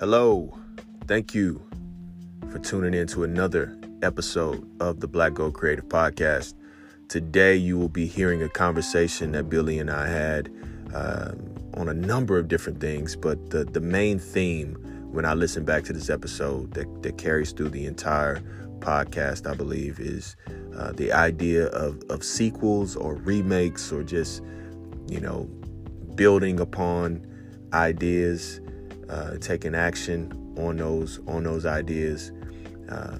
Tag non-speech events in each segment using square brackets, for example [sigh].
Hello, thank you for tuning in to another episode of the Black Gold Creative Podcast. Today, you will be hearing a conversation that Billy and I had um, on a number of different things, but the, the main theme when I listen back to this episode that, that carries through the entire podcast, I believe, is uh, the idea of, of sequels or remakes or just, you know, building upon ideas uh, taking action on those on those ideas. Uh,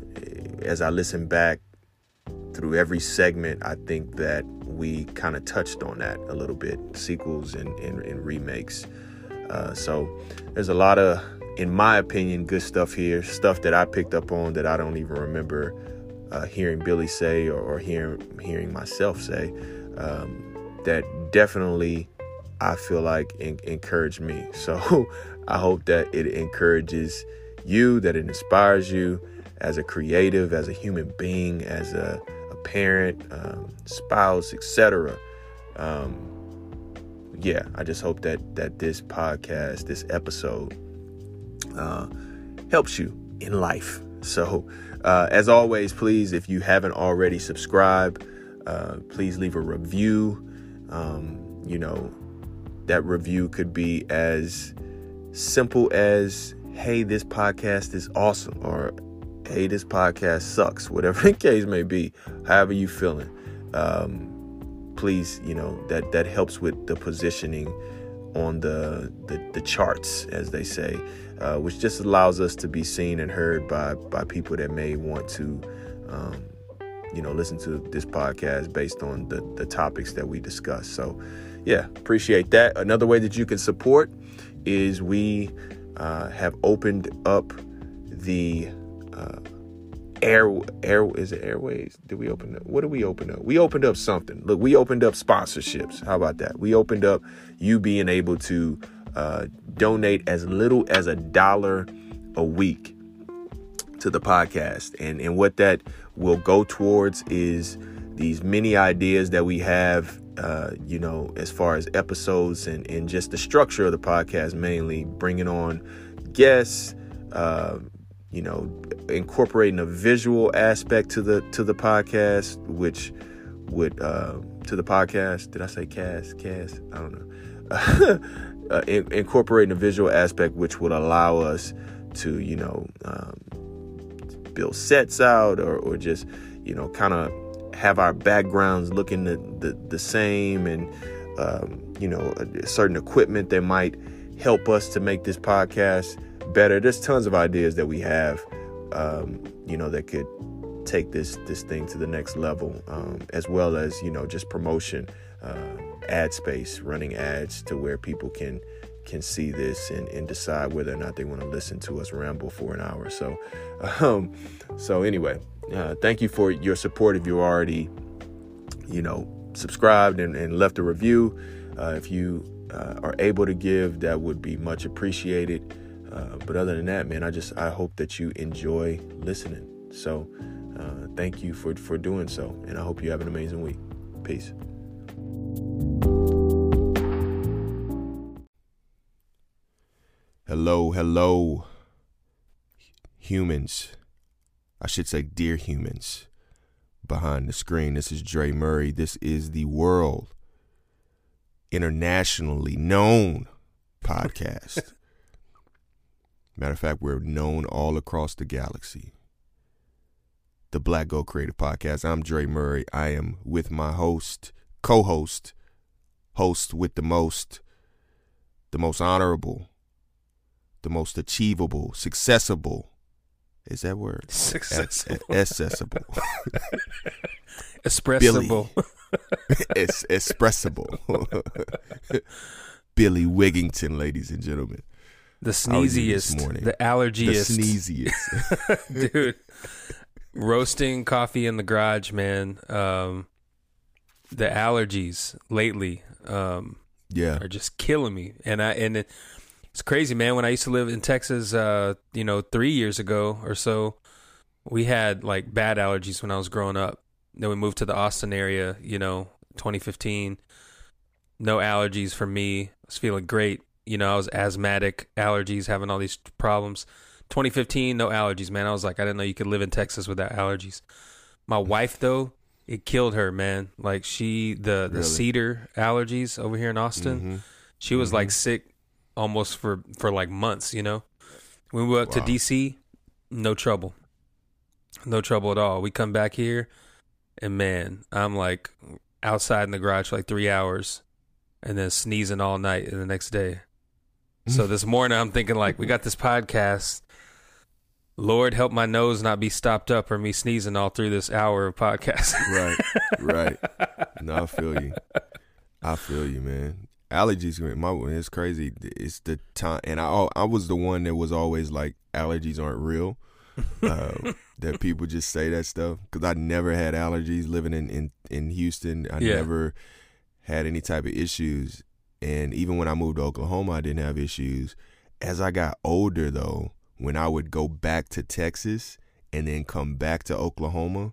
as I listen back through every segment, I think that we kind of touched on that a little bit, sequels and, and, and remakes. Uh, so there's a lot of, in my opinion, good stuff here, stuff that I picked up on that I don't even remember uh, hearing Billy say or, or, hearing hearing myself say. Um, that definitely I feel like encouraged me. [laughs] So I hope that it encourages you, that it inspires you as a creative, as a human being, as a parent, um, spouse, etc. Um, yeah, I just hope that that this podcast, this episode, uh, helps you in life. So, uh, as always, please, if you haven't already subscribed, uh, please leave a review. Um, you know, that review could be as simple as, hey, this podcast is awesome, or hey, this podcast sucks, whatever [laughs] the case may be, however you feeling. Um, please, you know, that that helps with the positioning on the the, the charts, as they say, uh, which just allows us to be seen and heard by by people that may want to um, you know, listen to this podcast based on the, the topics that we discuss. So, yeah, appreciate that. Another way that you can support is we uh, have opened up the uh, air air is it airways? Did we open up what did we open up? We opened up something. Look we opened up sponsorships. How about that? We opened up you being able to uh, donate as little as a dollar a week to the podcast. And and what that will go towards is these many ideas that we have uh, you know, as far as episodes and, and just the structure of the podcast, mainly bringing on guests, uh, you know, incorporating a visual aspect to the to the podcast, which would uh, to the podcast. Did I say cast? Cast? I don't know. [laughs] uh, in, incorporating a visual aspect, which would allow us to, you know, um, build sets out or, or just, you know, kind of have our backgrounds looking the, the, the same and um, you know certain equipment that might help us to make this podcast better there's tons of ideas that we have um, you know that could take this this thing to the next level um, as well as you know just promotion uh, ad space running ads to where people can can see this and, and decide whether or not they want to listen to us ramble for an hour so [laughs] um, so anyway uh, thank you for your support if you already, you know, subscribed and, and left a review. Uh, if you uh, are able to give, that would be much appreciated. Uh, but other than that, man, I just I hope that you enjoy listening. So uh, thank you for for doing so, and I hope you have an amazing week. Peace. Hello, hello, humans. I should say, dear humans behind the screen. This is Dre Murray. This is the world internationally known podcast. [laughs] Matter of fact, we're known all across the galaxy. The Black Gold Creative Podcast. I'm Dre Murray. I am with my host, co host, host with the most, the most honorable, the most achievable, successable, is that word? [laughs] Accessible. Accessible. [laughs] Expressible. [laughs] es- expressible. Billy Wigington, ladies and gentlemen. The sneeziest. morning. The allergiest. The [laughs] sneeziest. Dude. Roasting coffee in the garage, man. Um, the allergies lately um, yeah. are just killing me. And I and it, It's crazy, man. When I used to live in Texas, uh, you know, three years ago or so, we had like bad allergies when I was growing up. Then we moved to the Austin area, you know, 2015. No allergies for me. I was feeling great. You know, I was asthmatic, allergies, having all these problems. 2015, no allergies, man. I was like, I didn't know you could live in Texas without allergies. My wife, though, it killed her, man. Like she, the the Really? cedar allergies over here in Austin. Mhm. She was like Mhm. sick almost for for like months, you know. When we went up Wow. to DC, no trouble. No trouble at all. We come back here and man, I'm like outside in the garage for like 3 hours and then sneezing all night and the next day. So this morning I'm thinking like we got this podcast. Lord help my nose not be stopped up or me sneezing all through this hour of podcast. [laughs] right, right. No, I feel you. I feel you, man. Allergies, my it's crazy. It's the time, and I I was the one that was always like allergies aren't real. Uh, [laughs] that people just say that stuff because I never had allergies living in in in Houston. I Yeah. never had any type of issues, and even when I moved to Oklahoma, I didn't have issues. As I got older, though, when I would go back to Texas and then come back to Oklahoma,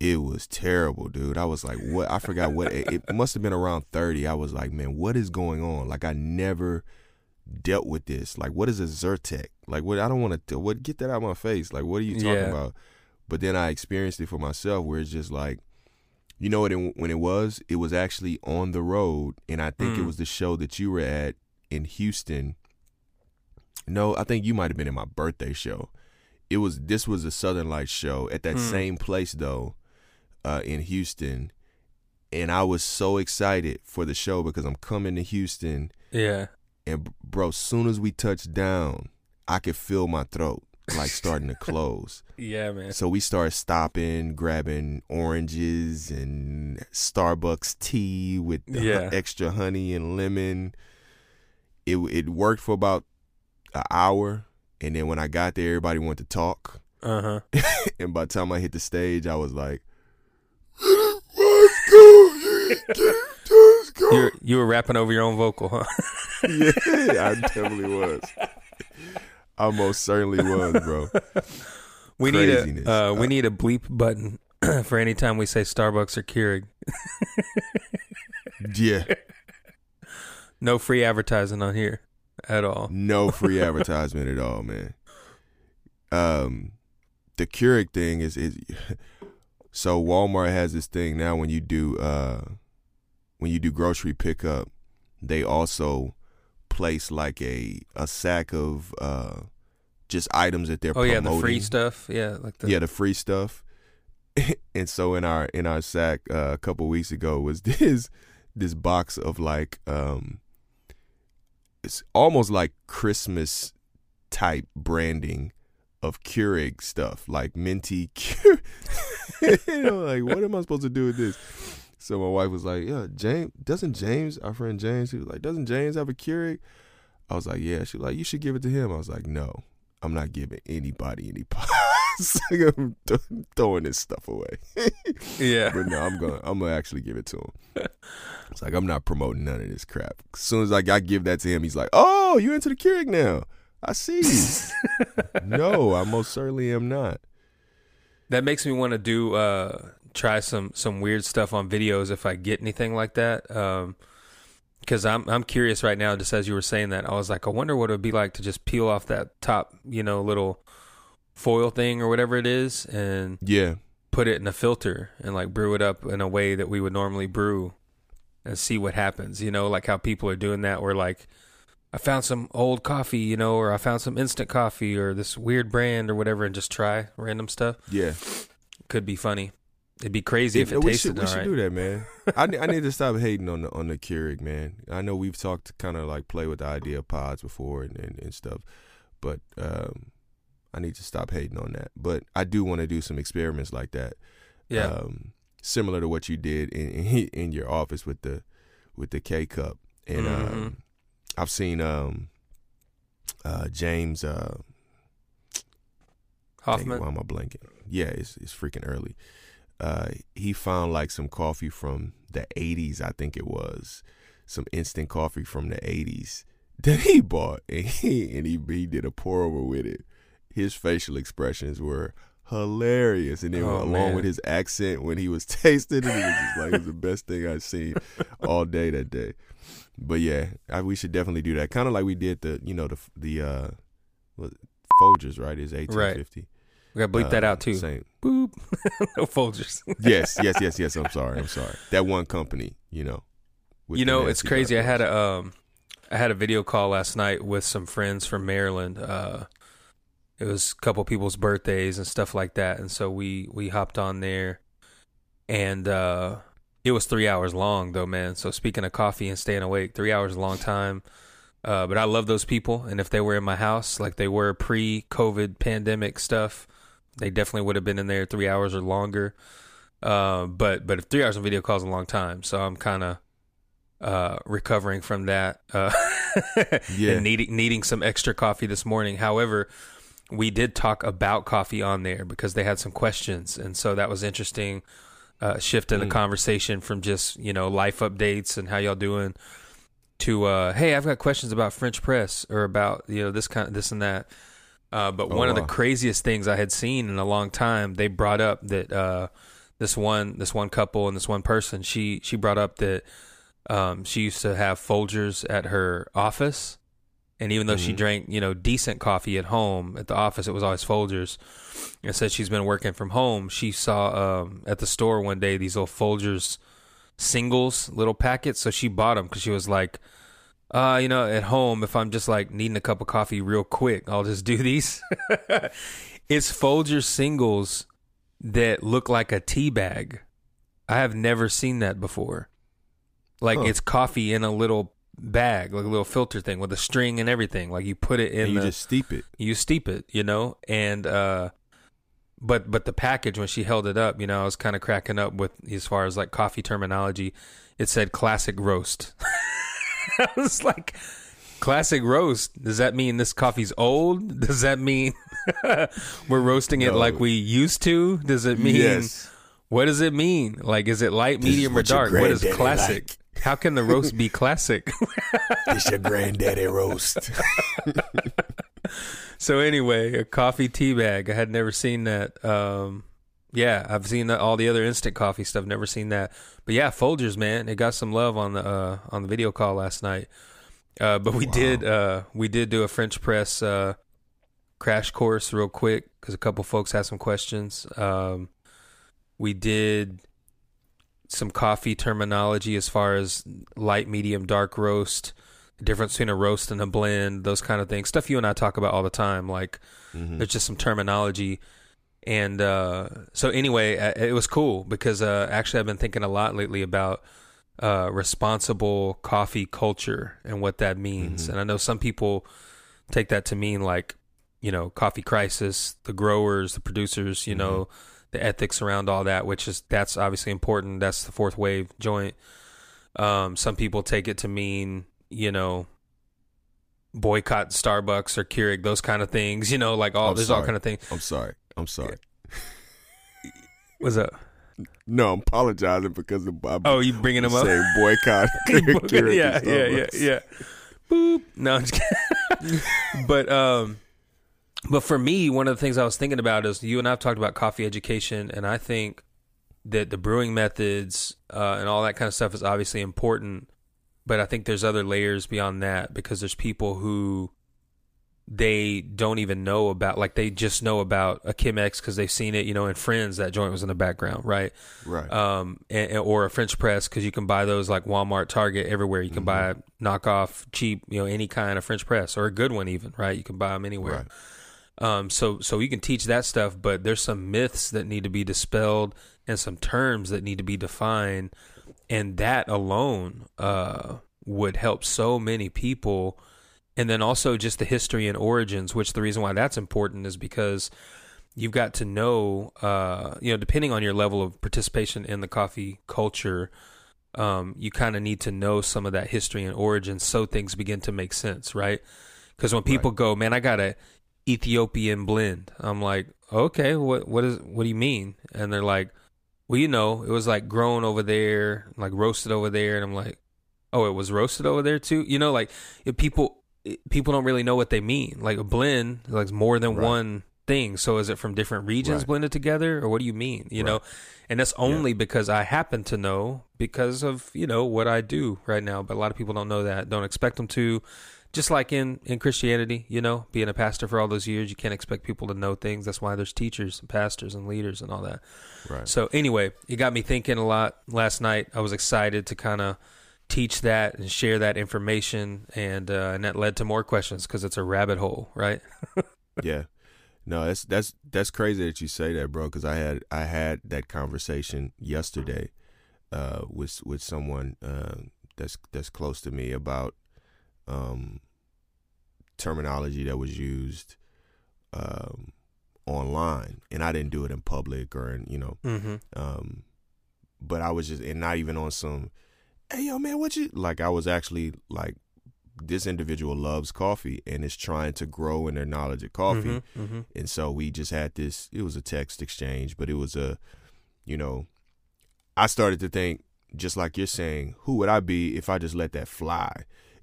it was terrible, dude. I was like, what? I forgot what. It, must have been around 30. I was like, man, what is going on? Like, I never dealt with this. Like, what is a Zyrtec? Like, what? I don't want to, what? Get that out of my face. Like, what are you talking Yeah. about? But then I experienced it for myself where it's just like, you know what? It, when it was, it was actually on the road. And I think it Mm. was the show that you were at in Houston. No, I think you might have been in my birthday show. It was this was a Southern Lights show at that Hmm. same place though, uh, in Houston, and I was so excited for the show because I'm coming to Houston, yeah. and bro, soon as we touched down, I could feel my throat like starting to close. [laughs] Yeah, man. So we started stopping, grabbing oranges and Starbucks tea with Yeah. extra honey and lemon. It it worked for about an hour, and then when I got there, everybody wanted to talk. Uh-huh. [laughs] and by the time I hit the stage, I was like, "Let's go, let's go." You were, you were rapping over your own vocal, huh? [laughs] yeah, I definitely was. I most certainly was, bro. [laughs] We need a Craziness. uh, we Uh, need a bleep button [clears throat] for any time we say Starbucks or Keurig. [laughs] Yeah, No free advertising on here at all. no free [laughs] advertisement at all, man. Um, the Keurig thing is is [sighs] so Walmart has this thing now when you do uh when you do grocery pickup, they also place like a a sack of uh just items that they're Oh yeah, the free stuff. Yeah, like the yeah, the free stuff. [laughs] and so in our in our sack uh, a couple weeks ago was [laughs] this this box of like um it's almost like Christmas type branding of Keurig stuff, like minty Keurig. [laughs] you know, like what am I supposed to do with this? So my wife was like, "Yeah, James doesn't James, our friend James, he was like, doesn't James have a Keurig?" I was like, "Yeah." She was like, "You should give it to him." I was like, "No, I'm not giving anybody any [laughs] pots. [laughs] I'm th- throwing this stuff away." [laughs] yeah. but no, I'm going. to I'm gonna actually give it to him. It's like I'm not promoting none of this crap. As soon as like I give that to him, he's like, "Oh, you into the Keurig now? I see." no, I most certainly am not. That makes me want to do uh try some some weird stuff on videos if I get anything like that. Um because I'm I'm curious right now. Just as you were saying that, I was like, I wonder what it would be like to just peel off that top, you know, little foil thing or whatever it is, and Yeah, put it in a filter and like brew it up in a way that we would normally brew, and see what happens. You know, like how people are doing that. Where like, I found some old coffee, you know, or I found some instant coffee or this weird brand or whatever, and just try random stuff. yeah. Could be funny. It'd be crazy if Yeah, it we tasted should, we should right. do that, man. [laughs] I, I need to stop hating on the on the Keurig, man. I know we've talked kind of like play with the idea of pods before and, and, and stuff, but um, I need to stop hating on that. But I do want to do some experiments like that, Yeah. um, similar to what you did in, in [laughs] in your office with the with the K cup, and Mhm. um, I've seen um, uh, James. Uh, Dang, Hoffmann. why am I blanking? Yeah, it's it's freaking early. Uh, he found like some coffee from the '80s, I think it was, some instant coffee from the '80s, [laughs] that he bought, and he and he, he did a pour over with it. His facial expressions were hilarious, and then Oh, along man. with his accent when he was [laughs] tasting it, it was just like it was the best thing I've seen [laughs] all day that day. But yeah, I, we should definitely do that. Kind of like we did the you know the the uh, Folgers, right? Is eighteen fifty. We gotta bleep that out too. Uh, Same. Boop. [laughs] no Folgers. Yes, yes, yes, yes. I'm sorry. I'm sorry. That one company, you know. you know, it's crazy. I had a um, I had a video call last night with some friends from Maryland. Uh, it was a couple people's birthdays and stuff like that, and so we we hopped on there, and uh, it was three hours long though, man. So speaking of coffee and staying awake, three hours is a long time. Uh, but I love those people, and if they were in my house like they were pre-COVID pandemic stuff, they definitely would have been in there three hours or longer. Uh, but but if three hours of video calls is a long time, so I'm kind of uh, recovering from that uh, [laughs] Yeah. and needing needing some extra coffee this morning. However, we did talk about coffee on there because they had some questions, and so that was interesting. Uh, shift in the Mm. conversation from just you know life updates and how y'all doing to uh, hey, I've got questions about French press or about you know this kind of this and that. Uh, but Oh, one of the craziest things I had seen in a long time, they brought up that uh, this one this one couple and this one person she she brought up that um, she used to have Folgers at her office, and even though she Mhm. drank you know decent coffee at home at the office, it was always Folgers. And said she's been working from home. She saw um, at the store one day these little Folgers singles, little packets. So she bought them because she was like, uh, you know, at home, if I'm just like needing a cup of coffee real quick, I'll just do [laughs] these. it's Folgers singles that look like a tea bag. I have never seen that before. Like Huh. it's coffee in a little bag, like a little filter thing with a string and everything. Like you put it in and you the just steep it. you steep it, you know, and uh but but the package when she held it up, you know, I was kind of cracking up with as far as like coffee terminology. It said classic roast. [laughs] [laughs] I was like classic roast. Does that mean this coffee's old? Does that mean [laughs] we're roasting it No. like we used to? Does it mean yes. what does it mean? Like is it light, This medium or dark? What is classic? How can the roast be classic? [laughs] It's your granddaddy roast. So anyway, a coffee tea bag. I had never seen that. Um, yeah, I've seen the, all the other instant coffee stuff. Never seen that. But yeah, Folgers, man, it got some love on the uh, on the video call last night. Uh, but we Wow. did uh, we did do a French press uh, crash course real quick because a couple folks had some questions. Um, we did some coffee terminology as far as light, medium, dark roast, the difference between a roast and a blend, those kind of things. Stuff you and I talk about all the time. Like Mhm. there's just some terminology. And uh, so anyway, uh, it was cool because uh, actually I've been thinking a lot lately about uh, responsible coffee culture and what that means. Mhm. And I know some people take that to mean like, you know, coffee crisis, the growers, the producers, you know, the ethics around all that, which is that's obviously important. That's the fourth wave joint. Um, some people take it to mean, you know, boycott Starbucks or Keurig, those kind of things. You know, like all I'm there's all kind of things. I'm sorry. I'm sorry. What's up? No, I'm apologizing because of I'm Oh, you bringing them up? saying boycott. [laughs] Yeah, yeah, yeah, yeah. Boop. No, I'm just kidding. [laughs] but um, but for me, one of the things I was thinking about is you and I've talked about coffee education, and I think that the brewing methods uh, and all that kind of stuff is obviously important. But I think there's other layers beyond that because there's people who they don't even know about, like they just know about a Chemex because they've seen it, you know, in Friends. That joint was in the background, right? Right. um, and, or a French press because you can buy those like Walmart, Target, everywhere. You can buy knockoff, cheap, you know, any kind of French press or a good one, even right. You can buy them anywhere. Right. Um, so so you can teach that stuff, but there's some myths that need to be dispelled and some terms that need to be defined, and that alone uh, would help so many people. And then also just the history and origins, which the reason why that's important is because you've got to know, uh, you know, depending on your level of participation in the coffee culture, um, you kind of need to know some of that history and origins so things begin to make sense, right? Because when people go, man, I got a Ethiopian blend, I'm like, okay, what what is what do you mean? And they're like, well, you know, it was like grown over there, like roasted over there, and I'm like, oh, it was roasted over there too. You know, like if people people don't really know what they mean. Like a blend, like more than Right. one thing. So is it from different regions Right. blended together, or what do you mean? You know, and that's only because I happen to know because of you know what I do right now. But a lot of people don't know that. Don't expect them to. Just like in in Christianity, you know, being a pastor for all those years, you can't expect people to know things. That's why there's teachers and pastors and leaders and all that. Right. So anyway, it got me thinking a lot last night. I was excited to kind of teach that and share that information, and uh, and that led to more questions because it's a rabbit hole, right? [laughs] yeah. No, that's that's that's crazy that you say that, bro. Because I had I had that conversation yesterday uh, with with someone uh, that's that's close to me about um, terminology that was used um, online, and I didn't do it in public or in, you know, Mm-hmm. um, but I was just and not even on some, hey yo man, what you like? I was actually like, this individual loves coffee and is trying to grow in their knowledge of coffee, Mm-hmm. and so we just had this. It was a text exchange, but it was a, you know, I started to think just like you're saying, who would I be if I just let that fly,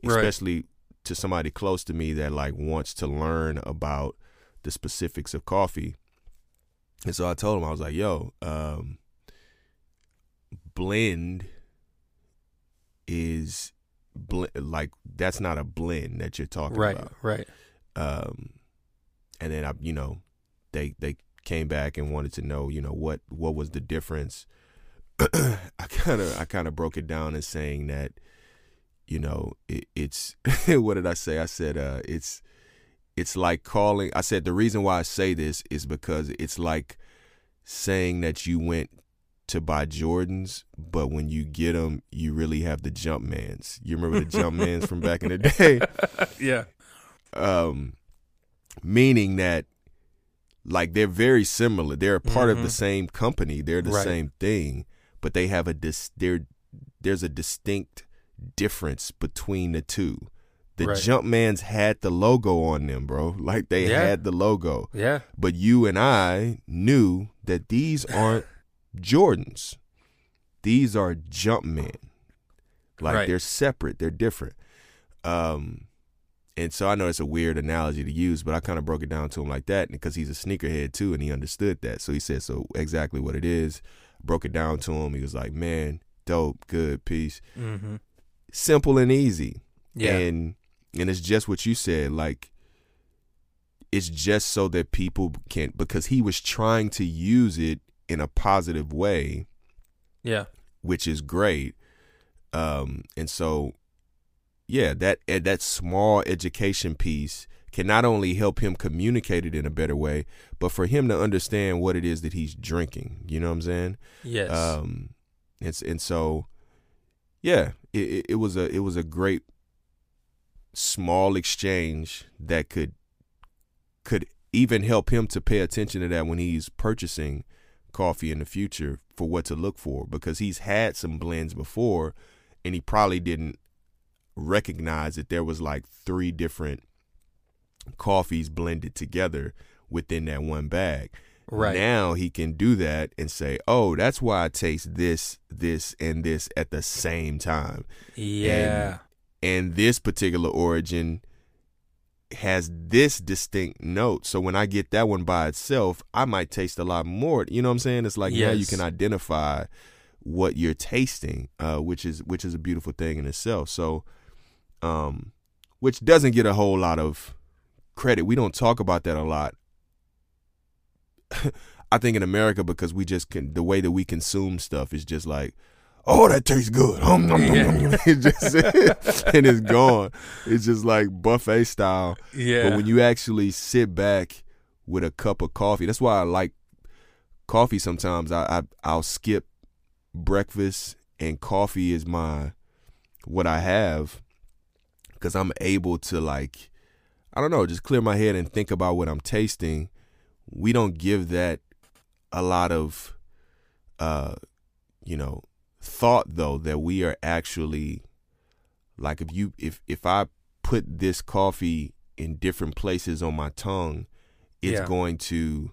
Right. especially to somebody close to me that like wants to learn about the specifics of coffee. And so I told him I was like, "Yo, um, blend is bl- like that's not a blend that you're talking Right, about." right. um, and then I, you know, they they came back and wanted to know, you know, what what was the difference. [clears throat] I kind of I kind of broke it down as saying that, you know, it, it's [laughs] what did I say? I said uh, it's it's like calling. I said the reason why I say this is because it's like saying that you went to buy Jordans, but when you get them, you really have the Jumpmans. You remember the Jumpmans [laughs] from back in the day? [laughs] yeah. um, meaning that like they're very similar. They're a part of the Mhm. same company. They're the Right. same thing, but they have a dis- there there's a distinct difference between the two. The Right. Jumpmans had the logo on them, bro. Like they Yeah. had the logo. Yeah. But you and I knew that these aren't Jordans. These are Jumpmen. Like Right. they're separate. They're different. Um, and so I know it's a weird analogy to use, but I kind of broke it down to him like that because he's a sneakerhead too, and he understood that. So he said, "So exactly what it is." Broke it down to him. He was like, "Man, dope, good, peace, Mm-hmm. simple and easy." Yeah. And and it's just what you said, like it's just so that people can because he was trying to use it in a positive way, yeah. which is great. Um and so yeah, that eh, that small education piece can not only help him communicate it in a better way, but for him to understand what it is that he's drinking. You know what I'm saying? Yes. Um, it's and so, yeah, it, it, it was a it was a great small exchange that could could even help him to pay attention to that when he's purchasing coffee in the future for what to look for because he's had some blends before and he probably didn't recognize that there was like three different coffees blended together within that one bag. right. Now he can do that and say, "Oh, that's why I taste this, this, and this at the same time." yeah. And this particular origin has this distinct note. So when I get that one by itself, I might taste a lot more. You know what I'm saying? It's like now you can identify what you're tasting, uh, which is which is a beautiful thing in itself. So, um, which doesn't get a whole lot of credit. We don't talk about that a lot. [laughs] I think in America because we just can the way that we consume stuff is just like, oh, that tastes good. Hum, nom, nom, nom, nom. It's just [laughs] and it's gone. It's just like buffet style. yeah. But when you actually sit back with a cup of coffee, that's why I like coffee. Sometimes I, I I'll skip breakfast and coffee is my what I have because I'm able to like I don't know just clear my head and think about what I'm tasting. We don't give that a lot of uh you know thought though that we are actually like if you if if I put this coffee in different places on my tongue, it's Yeah. going to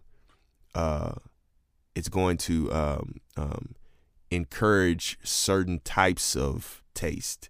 uh it's going to um um encourage certain types of taste.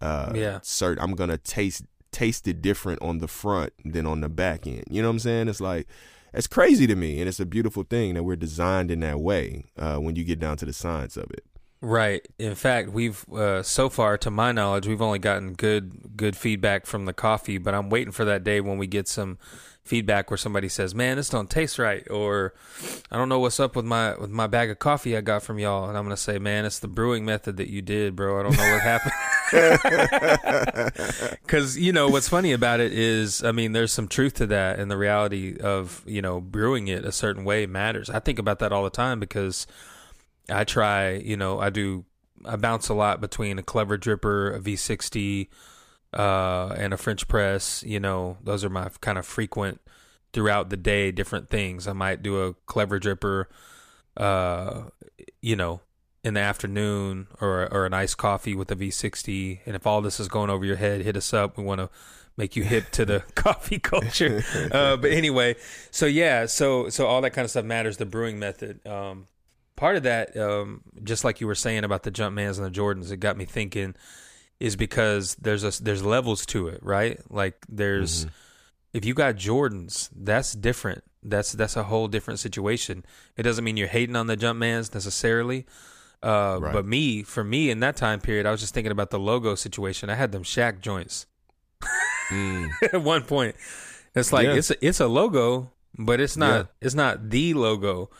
Uh Yeah. certain I'm gonna taste tasted different on the front than on the back end. You know what I'm saying? It's like it's crazy to me, and it's a beautiful thing that we're designed in that way uh, when you get down to the science of it. Right. In fact, we've uh, so far, to my knowledge, we've only gotten good good feedback from the coffee. But I'm waiting for that day when we get some feedback where somebody says, "Man, this don't taste right," or "I don't know what's up with my with my bag of coffee I got from y'all," and I'm gonna say, "Man, it's the brewing method that you did, bro. I don't know what happened." [laughs] Because you know what's funny about it is, I mean, there's some truth to that, and the reality of you know brewing it a certain way matters. I think about that all the time because I try, you know, I do, I bounce a lot between a clever dripper, a V60 uh, and a French press. You know, those are my kind of frequent throughout the day different things. I might do a clever dripper, uh, you know, in the afternoon or or an iced coffee with a V60. And if all this is going over your head, hit us up. We want to make you hip to the [laughs] coffee culture. [laughs] Uh, but anyway, so yeah, so so all that kind of stuff matters. The brewing method. Um, part of that, um, just like you were saying about the Jumpmans and the Jordans, it got me thinking is because there's a there's levels to it, right? Like there's mm-hmm. if you got Jordans, that's different. That's that's a whole different situation. It doesn't mean you're hating on the Jumpmans necessarily. Uh, right. But me, for me in that time period, I was just thinking about the logo situation. I had them Shaq joints mm. [laughs] at one point. It's like yeah. it's a, it's a logo, but it's not yeah. it's not the logo.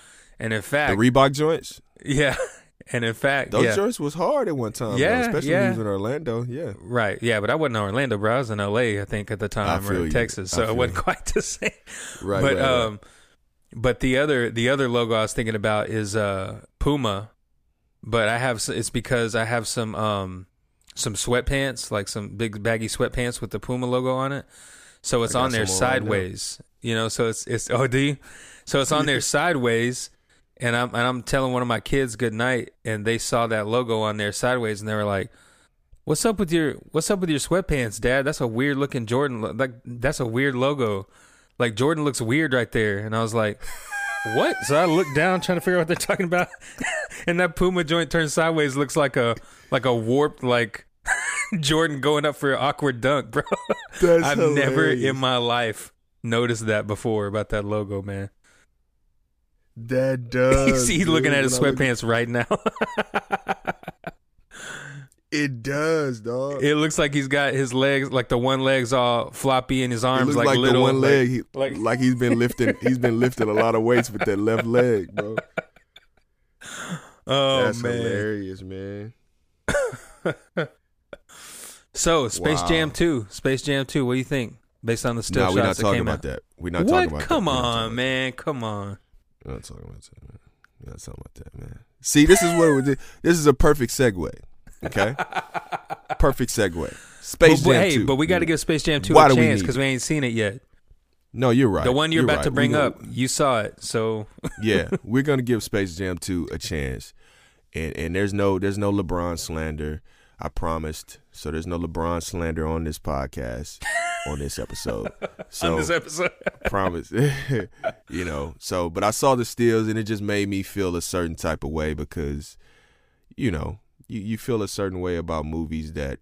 And in fact, the Reebok joints. Yeah, [laughs] and in fact, those yeah. joints was hard at one time. Yeah, though, especially yeah. in Orlando. Yeah, right. Yeah, but I wasn't in Orlando, bro. I was in L.A. I think at the time, or in you. Texas, so it wasn't you. quite [laughs] the same. Right, but right, um, right. but the other the other logo I was thinking about is uh Puma, but I have it's because I have some um some sweatpants, like some big baggy sweatpants with the Puma logo on it. So it's on there sideways. You know, so it's it's oh do you? So it's on there [laughs] sideways and I'm and I'm telling one of my kids good night, and they saw that logo on there sideways, and they were like, "What's up with your What's up with your sweatpants, Dad? That's a weird looking Jordan. Like that's a weird logo. Like Jordan looks weird right there." And I was like, [laughs] "What?" So I looked down trying to figure out what they're talking about, [laughs] and that Puma joint turned sideways looks like a like a warped like [laughs] Jordan going up for an awkward dunk, bro. That's I've hilarious. never in my life noticed that before about that logo, man. That [laughs] does. he's looking at his sweatpants right now. [laughs] it does, dog. It looks like he's got his legs, like the one leg's all floppy, and his arms like, like little. The one leg, he, like like he's been lifting. he's been lifting a lot of weights with that left leg, bro. [laughs] Oh That's man, hilarious, man. so, Space wow. Jam Two, Space Jam Two. What do you think? Based on the still no, shots we're not talking about out? that. We're not what? talking about Come that. on, man. Come on. We're not talking about that, man. We're not talking about that, man. See, this is what this is a perfect segue. Okay, [laughs] perfect segue. Space but, Jam hey, 2. but we got to give Space Jam 2 Why a chance because we, we, ain't seen it yet. No, you're right. The one you're, you're about right. to bring up, you saw it, so [laughs] yeah, [laughs] we're gonna give Space Jam 2 a chance, and and there's no there's no LeBron slander. I promised. So there's no LeBron slander on this podcast on this episode. [laughs] So on this episode, promise. [laughs] you know. So, but I saw the steals and it just made me feel a certain type of way because, you know, you you feel a certain way about movies that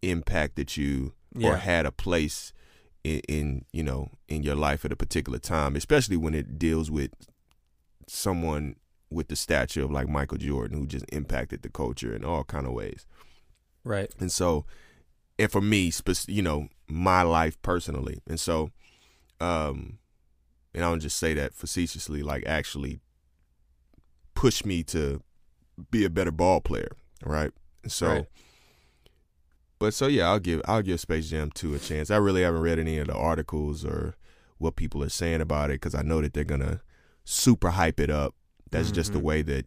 impacted you yeah. or had a place in, in you know in your life at a particular time, especially when it deals with someone with the stature of like Michael Jordan who just impacted the culture in all kind of ways. Right. And so and for me, you know, my life personally. And so, um, and I don't just say that facetiously, like actually push me to be a better ball player, right? And so, right. but so yeah, I'll give I'll give Space Jam two a chance. I really haven't read any of the articles or what people are saying about it because I know that they're gonna super hype it up. That's mm-hmm. just the mm-hmm. way that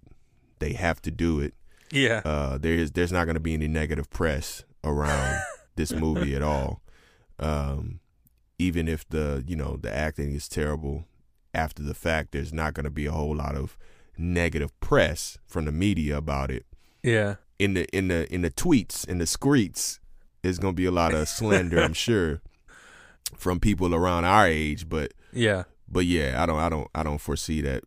they have to do it. Yeah. Uh, there is there's not gonna be any negative press around this [laughs] movie at all. Um, even if the you know the acting is terrible after the fact, there's not going to be a whole lot of negative press from the media about it. Yeah. In the in the in the tweets in the screets, there's going to be a lot of [laughs] slander, I'm sure, from people around our age. But yeah, but yeah, I don't I don't I don't foresee that.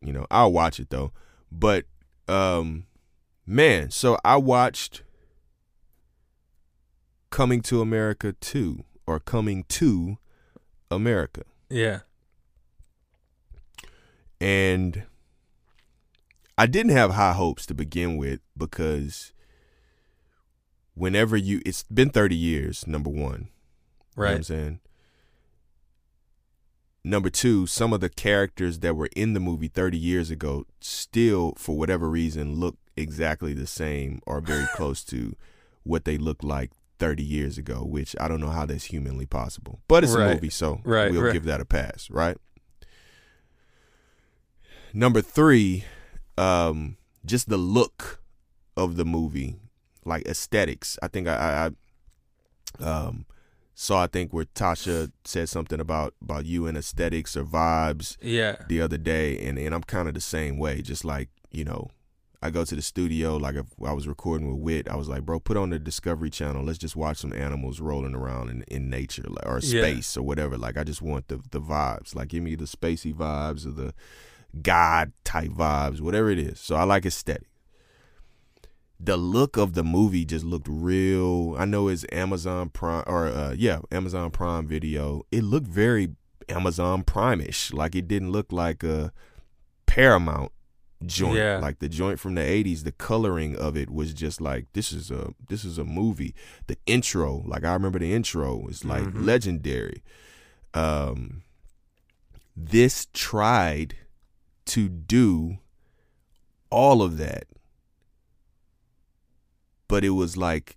You know, I'll watch it though. But um, man, so I watched Coming to America 2 or coming to America. Yeah. And I didn't have high hopes to begin with because whenever you it's been 30 years, number 1. You know what I'm saying? Number two, some of the characters that were in the movie 30 years ago still, for whatever reason, look exactly the same or very [laughs] close to what they looked like 30 years ago, which I don't know how that's humanly possible. But it's a movie, so Right, we'll right. give that a pass, right? Number three, um, just the look of the movie, like aesthetics. I think I, I, I um, saw I think where Tasha said something about about you and aesthetics or vibes Yeah. the other day, and and I'm kind of the same way. Just like you know, I go to the studio, like if I was recording with Wit, I was like, bro, put on the Discovery Channel. Let's just watch some animals rolling around in, in nature like, or Yeah. space or whatever. Like I just want the the vibes. Like give me the spacey vibes or the God type vibes, whatever it is. So I like aesthetic. The look of the movie just looked real. I know it's Amazon Prime or uh, yeah, Amazon Prime Video. It looked very Amazon Prime-ish. Like it didn't look like a Paramount joint. Yeah. Like the joint from the 80s, the coloring of it was just like this is a this is a movie. The intro, like I remember the intro is like Mhm. legendary. Um this tried to do all of that. But it was like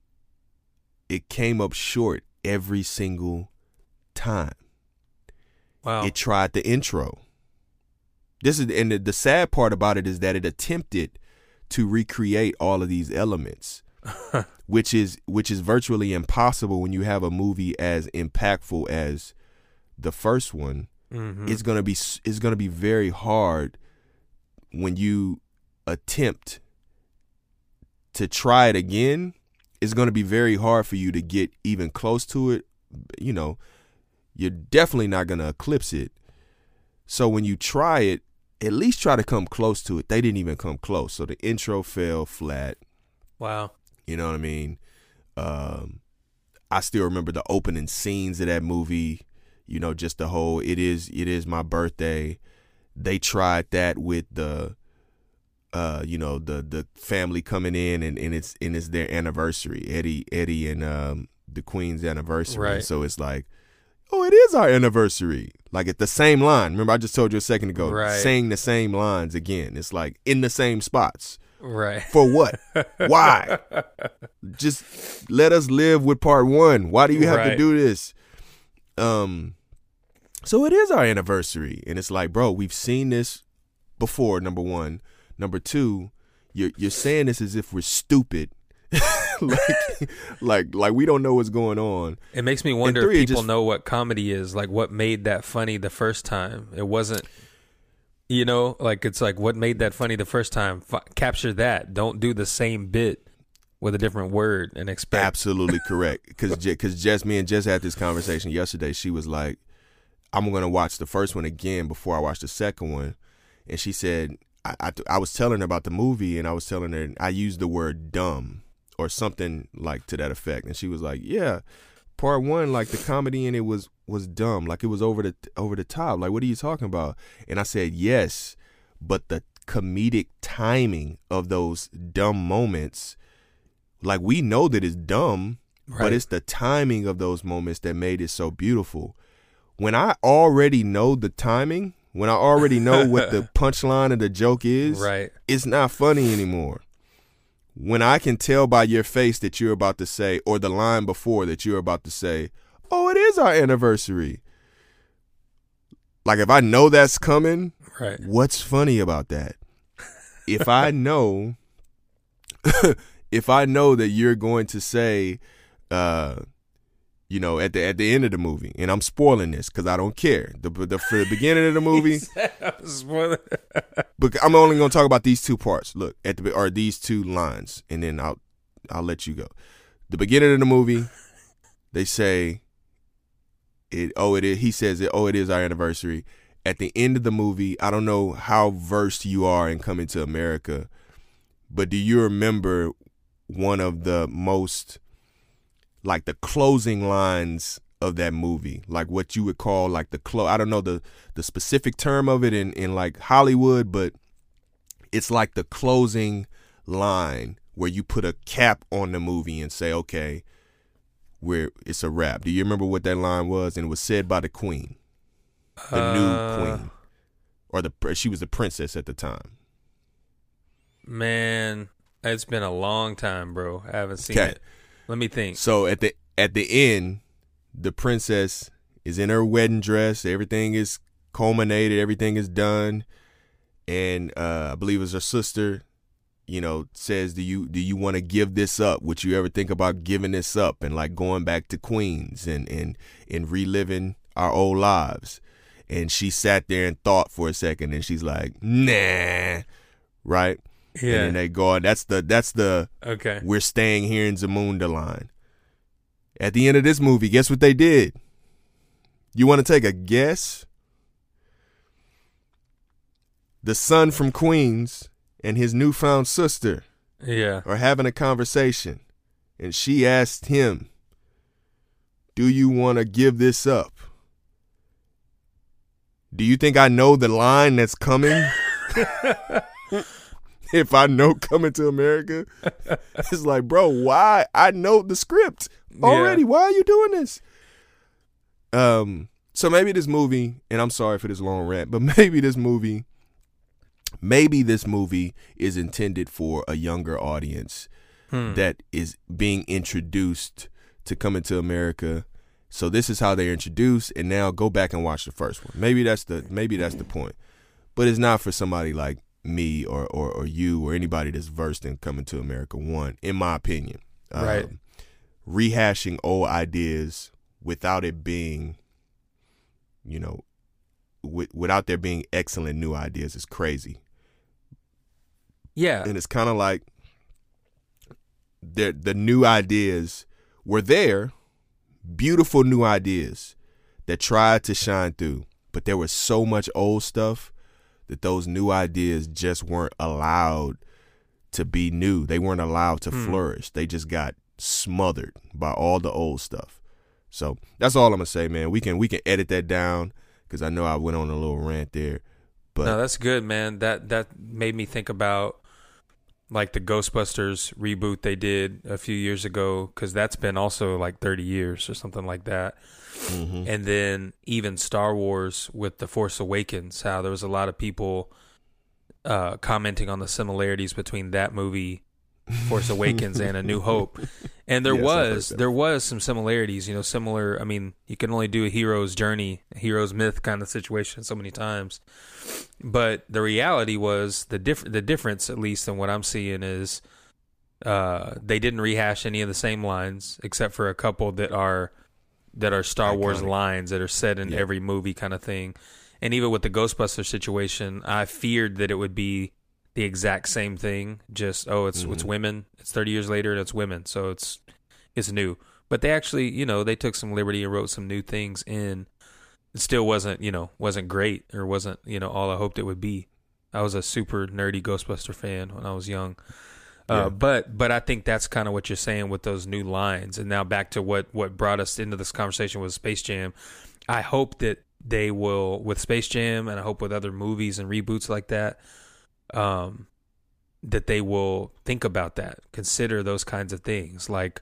it came up short every single time Wow. it tried the intro. This is and the, the sad part about it is that it attempted to recreate all of these elements, [laughs] which is which is virtually impossible when you have a movie as impactful as the first one. Mhm. It's gonna be it's gonna be very hard when you attempt to try it again. It's gonna be very hard for you to get even close to it. You know, you're definitely not going to eclipse it. So when you try it, at least try to come close to it. They didn't even come close. So the intro fell flat. wow. You know what I mean? Um, I still remember the opening scenes of that movie. You know, just the whole it is it is my birthday. They tried that with the uh, you know, the the family coming in and, and it's and it's their anniversary. Eddie Eddie and um the Queen's anniversary. Right. So it's like, oh, it is our anniversary. Like at the same line. Remember I just told you a second ago, Right. saying the same lines again. It's like in the same spots. Right. For what? [laughs] Why? Just let us live with part one. Why do you have to do this? Um, so it is our anniversary, and it's like, bro, we've seen this before. Number one, number two, you're you're saying this as if we're stupid, [laughs] [laughs] like like like we don't know what's going on. It makes me wonder three, if people just- know what comedy is, like what made that funny the first time. It wasn't, you know, like it's like what made that funny the first time. F- capture that. Don't do the same bit with a different word and expect. Absolutely [laughs] correct. Because because Jess, me and Jess had this conversation yesterday. She was like, "I'm gonna watch the first one again before I watch the second one," and she said, I, I, I was telling her about the movie, and I was telling her I used the word dumb or something like to that effect, and she was like, "Yeah." Part one, like the comedy in it was was dumb, like it was over the over the top. Like, what are you talking about? And I said, yes, but the comedic timing of those dumb moments, like we know that it's dumb, Right. but it's the timing of those moments that made it so beautiful. When I already know the timing, when I already know what the [laughs] punchline of the joke is, right. it's not funny anymore. When I can tell by your face that you're about to say, or the line before that you're about to say, oh, it is our anniversary. Like if I know that's coming, Right. What's funny about that? If I [laughs] know, [laughs] if I know that you're going to say, uh, you know, at the at the end of the movie, and I'm spoiling this because I don't care. The, the for the beginning of the [laughs] movie, Spoiler. but I'm only going to talk about these two parts. Look at the or these two lines, and then I'll I'll let you go. The beginning of the movie, they say it. Oh, it is. He says it. Oh, it is our anniversary. At the end of the movie, I don't know how versed you are in coming to America, but do you remember one of the most like the closing lines of that movie, like what you would call like the close. I don't know the the specific term of it in in like Hollywood, but it's like the closing line where you put a cap on the movie and say, okay, where it's a wrap. Do you remember what that line was? And it was said by the queen, the uh, new queen, or the she was the princess at the time. Man, it's been a long time, bro. I haven't seen okay. it. Let me think. So at the at the end, the princess is in her wedding dress. Everything is culminated. Everything is done, and uh, I believe it was her sister you know, says, "Do you do you want to give this up? Would you ever think about giving this up and like going back to Queens and and and reliving our old lives?" And she sat there and thought for a second, and she's like, "Nah," right? Yeah. And then they go. That's the that's the okay. We're staying here in Zamunda line. At the end of this movie, guess what they did? You want to take a guess? The son from Queens and his newfound sister yeah are having a conversation and she asked him do you want to give this up do you think i know the line that's coming [laughs] [laughs] if i know coming to america [laughs] it's like bro why i know the script already yeah. why are you doing this um so maybe this movie and i'm sorry for this long rant but [laughs] maybe this movie maybe this movie is intended for a younger audience hmm. that is being introduced to coming to America. So this is how they're introduced, and now go back and watch the first one. Maybe that's the maybe that's the point, but it's not for somebody like me or or, or you or anybody that's versed in coming to America. One, in my opinion, right? Um, rehashing old ideas without it being, you know, without there being excellent new ideas is crazy. Yeah. And it's kind of like the the new ideas were there, beautiful new ideas that tried to shine through, but there was so much old stuff that those new ideas just weren't allowed to be new. They weren't allowed to hmm. flourish. They just got smothered by all the old stuff. So that's all I'm gonna say, man. We can we can edit that down because I know I went on a little rant there. But no, that's good, man. That that made me think about like the Ghostbusters reboot they did a few years ago because that's been also like 30 years or something like that. Mm-hmm. And then even Star Wars with The Force Awakens, how there was a lot of people uh, commenting on the similarities between that movie Force Awakens and A New Hope. [laughs] And there yes, was there was some similarities, you know, similar I mean, you can only do a hero's journey, a hero's myth kind of situation so many times. But the reality was the diff- the difference at least in what I'm seeing is uh, they didn't rehash any of the same lines except for a couple that are that are Star Iconic. Wars lines that are said in yeah. every movie kind of thing. And even with the Ghostbuster situation, I feared that it would be the exact same thing. Just oh, it's mm-hmm. it's women. It's thirty years later and it's women, so it's it's new. But they actually, you know, they took some liberty and wrote some new things in. It still wasn't, you know, wasn't great or wasn't, you know, all I hoped it would be. I was a super nerdy Ghostbuster fan when I was young. Uh, yeah. Uh, but but I think that's kind of what you're saying with those new lines. And now back to what what brought us into this conversation was Space Jam. I hope that they will with Space Jam, and I hope with other movies and reboots like that um, that they will think about that, consider those kinds of things, like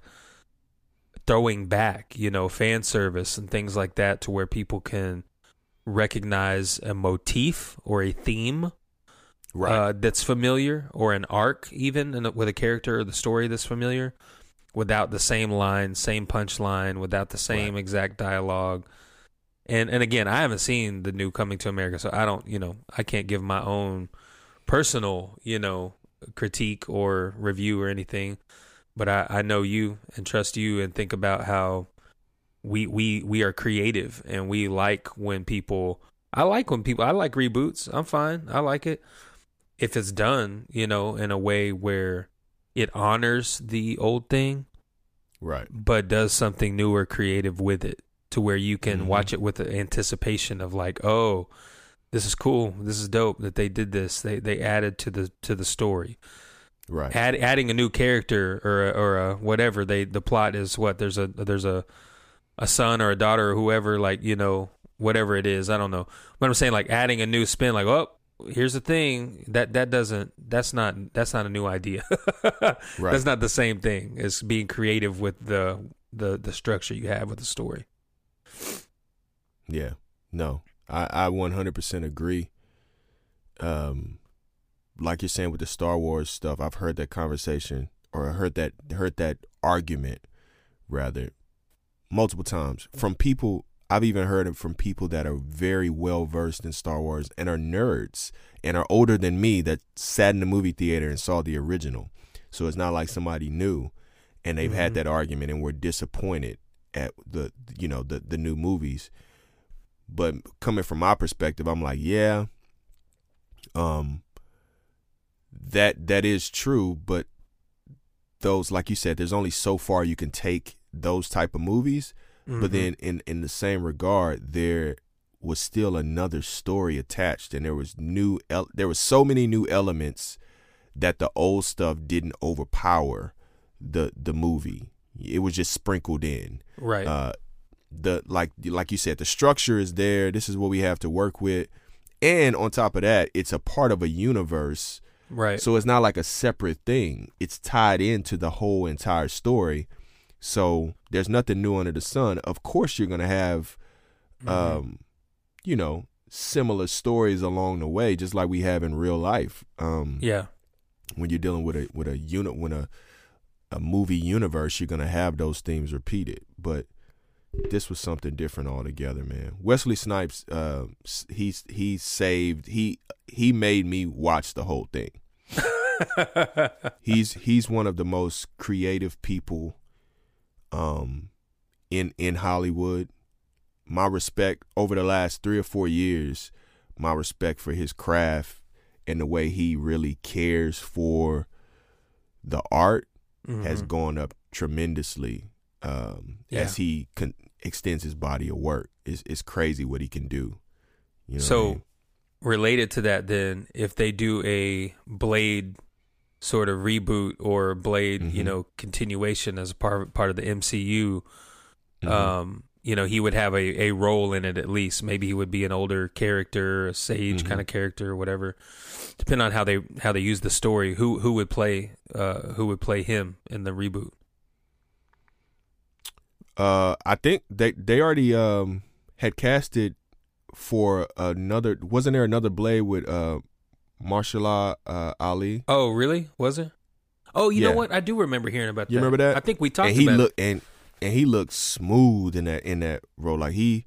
throwing back, you know, fan service and things like that, to where people can recognize a motif or a theme right. uh, that's familiar, or an arc, even with a character or the story that's familiar, without the same line, same punchline, without the same right. exact dialogue. And and again, I haven't seen the new Coming to America, so I don't, you know, I can't give my own personal, you know, critique or review or anything, but I, I know you and trust you and think about how we we we are creative and we like when people I like when people I like reboots. I'm fine. I like it. If it's done, you know, in a way where it honors the old thing. Right. But does something new or creative with it to where you can mm-hmm. watch it with the anticipation of like, oh, this is cool. This is dope that they did this. They they added to the to the story. Right. Add, adding a new character or a, or a whatever. They the plot is what there's a there's a a son or a daughter or whoever, like you know, whatever it is. I don't know, but I'm saying like adding a new spin, like oh, here's the thing that that doesn't that's not that's not a new idea. [laughs] right. That's not the same thing as being creative with the the the structure you have with the story. Yeah, no, I I 100% agree. Um, like you're saying with the Star Wars stuff, I've heard that conversation or heard that heard that argument rather multiple times from people I've even heard it from people that are very well versed in Star Wars and are nerds and are older than me that sat in the movie theater and saw the original. So it's not like somebody new and they've mm-hmm. had that argument and were disappointed at the you know the the new movies. But coming from my perspective, I'm like, yeah, um that that is true, but those like you said, there's only so far you can take those type of movies. Mm-hmm. But then in in the same regard, there was still another story attached, and there was new el- there was so many new elements that the old stuff didn't overpower the the movie. It was just sprinkled in. Right. Uh, the like like you said, the structure is there. This is what we have to work with, and on top of that, it's a part of a universe Right. So it's not like a separate thing. It's tied into the whole entire story. So there's nothing new under the sun. Of course you're gonna have mm-hmm. um, you know, similar stories along the way, just like we have in real life. Um Yeah. When you're dealing with a with a unit when a a movie universe, you're gonna have those themes repeated. But this was something different altogether, man. Wesley Snipes, uh, he's he saved he he made me watch the whole thing. [laughs] he's he's one of the most creative people um in in Hollywood. My respect over the last 3 or 4 years, my respect for his craft and the way he really cares for the art mm-hmm. has gone up tremendously um, yeah. as he con- extends his body of work. It's, it's crazy what he can do. You know so, I mean? related to that, then, if they do a Blade sort of reboot or Blade, mm-hmm. you know, continuation as a part part of the MCU, mm-hmm. um, you know, he would have a, a role in it at least. Maybe he would be an older character, a sage mm-hmm. kind of character, or whatever. Depending on how they how they use the story, who who would play uh, who would play him in the reboot? Uh, I think they they already um had casted for another. Wasn't there another Blade with uh Mahershala uh, Ali. Oh, really? Was it? Oh, you yeah. know what? I do remember hearing about you that. remember that? I think we talked. And he looked and and he looked smooth in that in that role. Like he,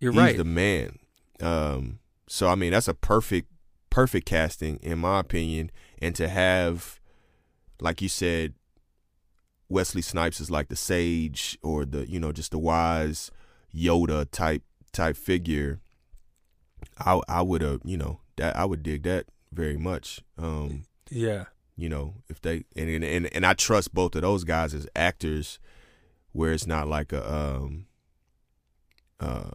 you're he's right, the man. Um, so I mean, that's a perfect perfect casting in my opinion. And to have, like you said, Wesley Snipes is like the sage or the you know just the wise Yoda type type figure. I I would have you know that I would dig that very much. Um, yeah, you know, if they and and and I trust both of those guys as actors, where it's not like a um uh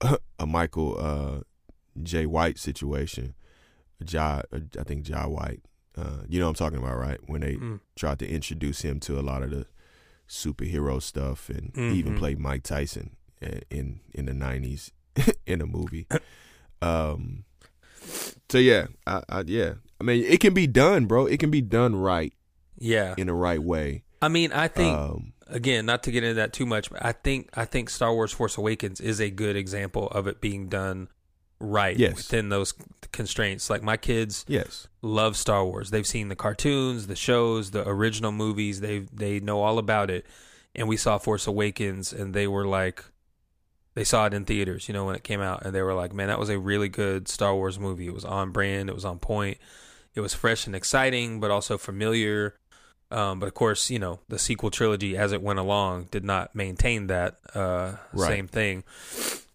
[laughs] a Michael uh Jai White situation. Jai, I think Jai White. Uh, you know what I'm talking about, right? When they mm. tried to introduce him to a lot of the superhero stuff, and mm-hmm. he even played Mike Tyson in in the '90s [laughs] in a movie. [coughs] Um, so yeah, I, I, yeah. I mean, it can be done, bro. It can be done right. Yeah, in the right way. I mean, I think um, again, not to get into that too much, but I think I think Star Wars: Force Awakens is a good example of it being done right yes. within those constraints. Like my kids, yes, love Star Wars. They've seen the cartoons, the shows, the original movies. They they know all about it. And we saw Force Awakens, and they were like, they saw it in theaters, you know, when it came out, and they were like, "Man, that was a really good Star Wars movie. It was on brand. It was on point. It was fresh and exciting, but also familiar." Um, but of course, you know, the sequel trilogy, as it went along, did not maintain that uh, right. same thing.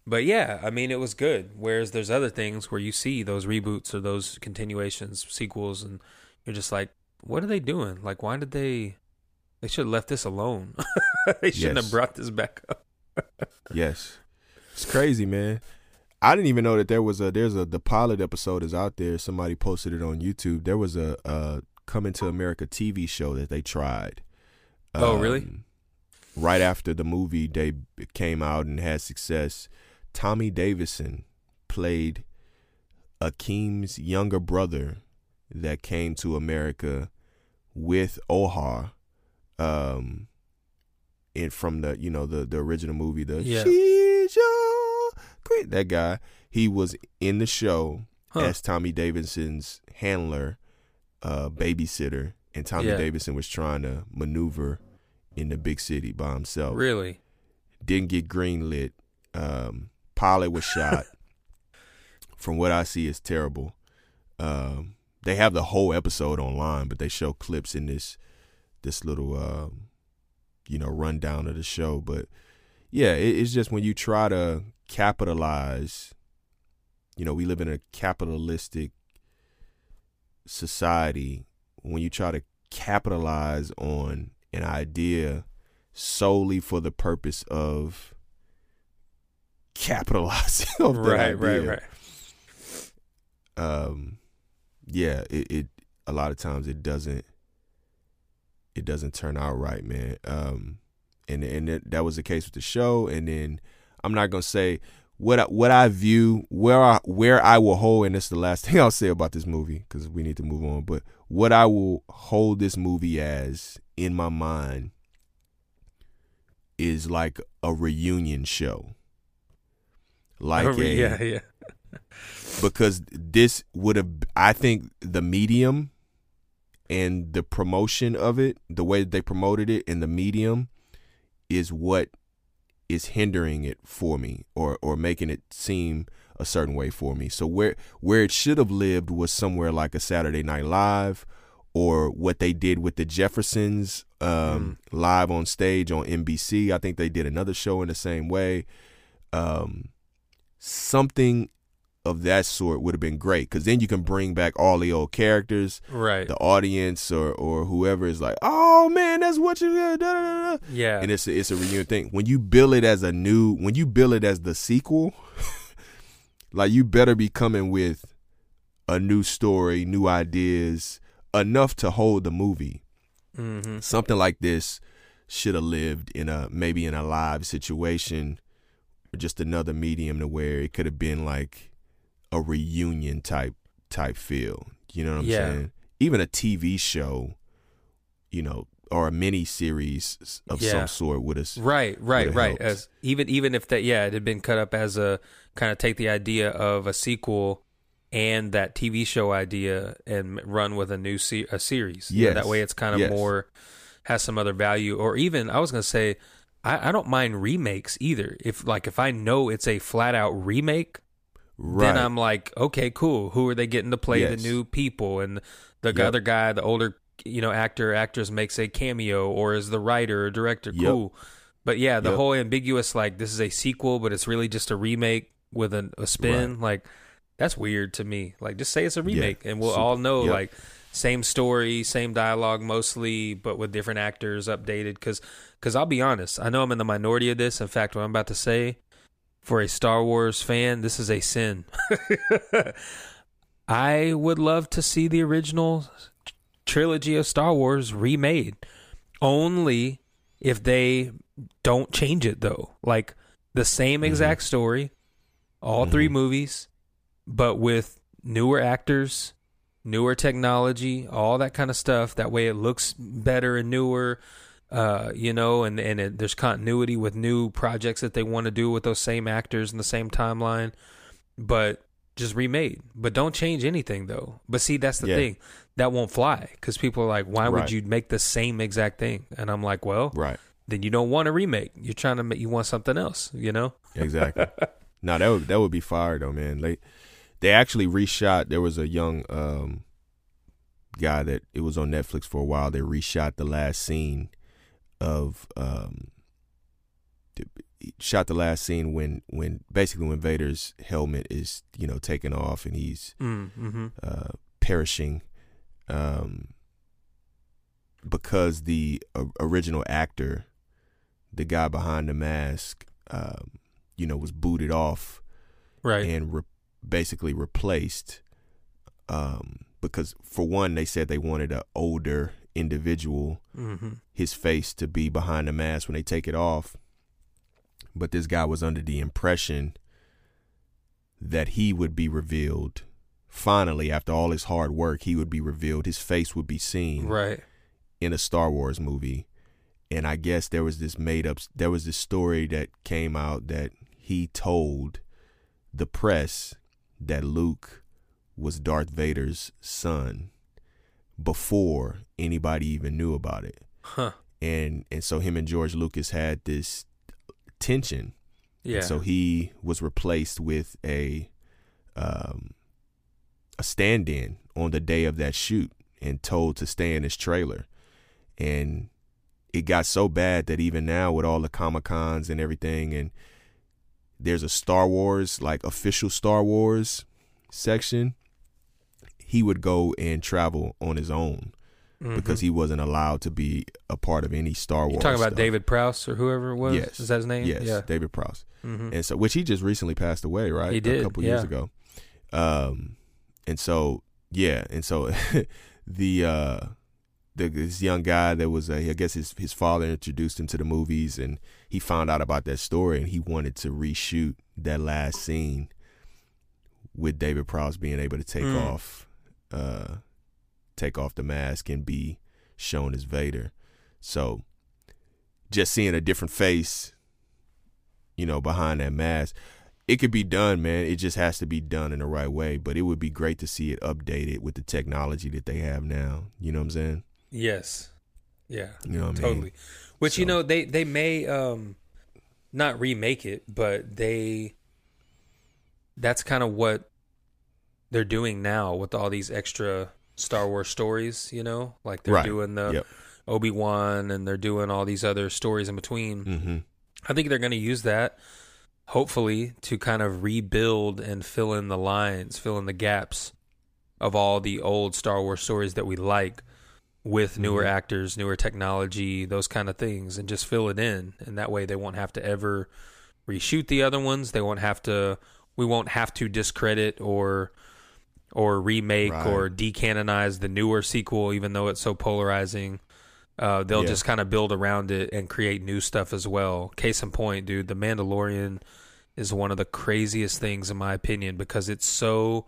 But yeah, I mean, it was good. Whereas there's other things where you see those reboots or those continuations, sequels, and you're just like, "What are they doing? Like, why did they? They should have left this alone. [laughs] they shouldn't yes. have brought this back up." [laughs] yes. It's crazy, man. I didn't even know that there was a there's a the pilot episode is out there. Somebody posted it on YouTube. There was a, a Coming to America TV show that they tried. Oh, um, really? right after the movie they came out and had success, Tommy Davidson played Akeem's younger brother that came to America with Oha, um, in from the you know the the original movie the Yeah. She's queen. that guy he was in the show Huh. as Tommy Davidson's handler, uh, babysitter, and Tommy Yeah. Davidson was trying to maneuver in the big city by himself. Really? Didn't get greenlit. Um, pilot was shot. From what I see, is terrible. Um, they have the whole episode online, but they show clips in this this little um, you know rundown of the show. But yeah, it, it's just when you try to capitalize. You know, we live in a capitalistic society. When you try to capitalize on an idea solely for the purpose of capitalizing [laughs] on that Right, right, idea, right. um yeah it, it a lot of times it doesn't it doesn't turn out right man. Um and and it, that was the case with the show and then i'm not gonna say what I, what i view where i where i will hold and this is the last [laughs] thing i'll say about this movie because we need to move on but what i will hold this movie as in my mind is like a reunion show like Oh, a, yeah, yeah. [laughs] because this would have I think the medium and the promotion of it, the way that they promoted it in the medium is what is hindering it for me or or making it seem a certain way for me. So where where it should have lived was somewhere like a Saturday Night Live or what they did with the Jeffersons um, live on stage on NBC. I think they did another show in the same way. Um, something of that sort would have been great because then you can bring back all the old characters, Right. the audience or or whoever is like, oh man, that's what you da, da, da. Yeah. and it's a, it's a reunion thing. When you bill it as a new, when you bill it as the sequel, [laughs] like you better be coming with a new story, new ideas, enough to hold the movie. mm-hmm. Something like this should have lived in a maybe in a live situation or just another medium to where it could have been like a reunion type type feel. You know what I'm Yeah. saying? Even a TV show, you know, or a mini series of Yeah. some sort would have Right, right, right. helped. As even even if that yeah, it had been cut up as a kind of take the idea of a sequel and that TV show idea and run with a new se- a series. Know, that way it's kind of Yes. more has some other value. Or even I was gonna say, I, I don't mind remakes either. If like if I know it's a flat out remake, right. then I'm like, okay, cool. Who are they getting to play Yes. the new people? And the Yep. other guy, the older, you know, actor, actress makes a cameo or is the writer or director. Yep. Cool. But yeah, the Yep. whole ambiguous, like, this is a sequel, but it's really just a remake with a, a spin. Like, that's weird to me. Like, just say it's a remake and we'll Super. all know, like, same story, same dialogue mostly, but with different actors updated. Because, cause I'll be honest, I know I'm in the minority of this. In fact, what I'm about to say, for a Star Wars fan, this is a sin. [laughs] I would love to see the original trilogy of Star Wars remade. Only if they don't change it though. Like the same mm-hmm. exact story, all three mm-hmm. movies, but with newer actors, newer technology, all that kind of stuff. That way it looks better and newer. Uh, you know, and and it, there's continuity with new projects that they want to do with those same actors in the same timeline, but just remade. But don't change anything though. But see, that's the Yeah. thing that won't fly because people are like, why Right. would you make the same exact thing? And I'm like, well, right. then you don't want a remake. You're trying to make you want something else. You know? Exactly. [laughs] no, that would that would be fire though, man. They they actually reshot. There was a young um guy that it was on Netflix for a while. They reshot the last scene of um shot the last scene when when basically when Vader's helmet is you know taken off and he's Mm-hmm. uh, perishing um, because the o- original actor, the guy behind the mask, um, you know, was booted off Right. and re- basically replaced. Um, because for one, they said they wanted an older individual, Mm-hmm. his face to be behind the mask when they take it off. But this guy was under the impression that he would be revealed. Finally, after all his hard work, he would be revealed. His face would be seen Right. in a Star Wars movie. And I guess there was this made up there was this story that came out that he told the press that Luke was Darth Vader's son before anybody even knew about it. Huh. And and so him and George Lucas had this tension. Yeah. And so he was replaced with a um a stand-in on the day of that shoot and told to stay in his trailer. And it got so bad that even now with all the Comic Cons and everything and there's a Star Wars, like official Star Wars section, he would go and travel on his own because he wasn't allowed to be a part of any Star Wars. You're talking about stuff. David Prowse or whoever it was? Yes. Is that his name? Yes, Yeah. David Prowse. hmm and so which he just recently passed away, right? He did, a couple years ago. Um, and so yeah, and so [laughs] the uh, the this young guy that was uh, I guess his his father introduced him to the movies, and he found out about that story, and he wanted to reshoot that last scene with David Prowse being able to take Mm. off, uh, take off the mask and be shown as Vader. So just seeing a different face, you know, behind that mask, it could be done, man. It just has to be done in the right way. But it would be great to see it updated with the technology that they have now. You know what I'm saying? Yes. Yeah. You know what I mean? Totally. Which you know they they may um not remake it, but they that's kind of what they're doing now with all these extra Star Wars stories, you know? Like they're Right. doing the Yep. Obi-Wan and they're doing all these other stories in between. Mm-hmm. I think they're going to use that hopefully to kind of rebuild and fill in the lines, fill in the gaps of all the old Star Wars stories that we like with newer Mhm. actors, newer technology, those kind of things and just fill it in and that way they won't have to ever reshoot the other ones. They won't have to we won't have to discredit or or remake Right. or decanonize the newer sequel even though it's so polarizing. Uh, they'll Yeah. just kind of build around it and create new stuff as well. Case in point, dude, The Mandalorian is one of the craziest things in my opinion because it's so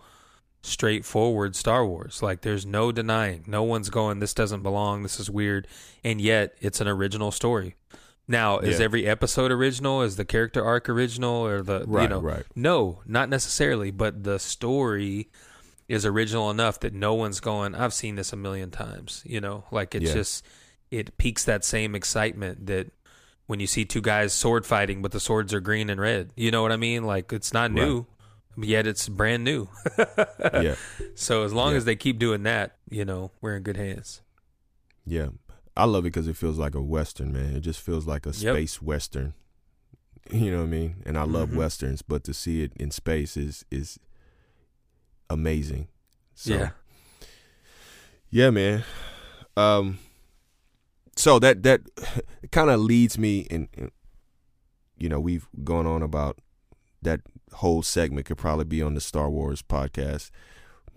straightforward Star Wars. Like there's no denying. No one's going this doesn't belong, this is weird, and yet it's an original story. Now, is Yeah. every episode original? Is the character arc original or the Right, you know right. no, not necessarily, but the story is original enough that no one's going, I've seen this a million times, you know? Like it's Yeah. just it piques that same excitement that when you see two guys sword fighting but the swords are green and red. You know what I mean? Like it's not Right. new, yet it's brand new. [laughs] Yeah, So as long Yeah. as they keep doing that, you know, we're in good hands. yeah. I love it because it feels like a western, man. It just feels like a Yep. space western. [laughs] You know what I mean? And I love Mhm. westerns, but to see it in space is is amazing. So, yeah. Yeah, man. Um so that that [laughs] kind of leads me in, in you know, we've gone on about that whole segment could probably be on the Star Wars podcast.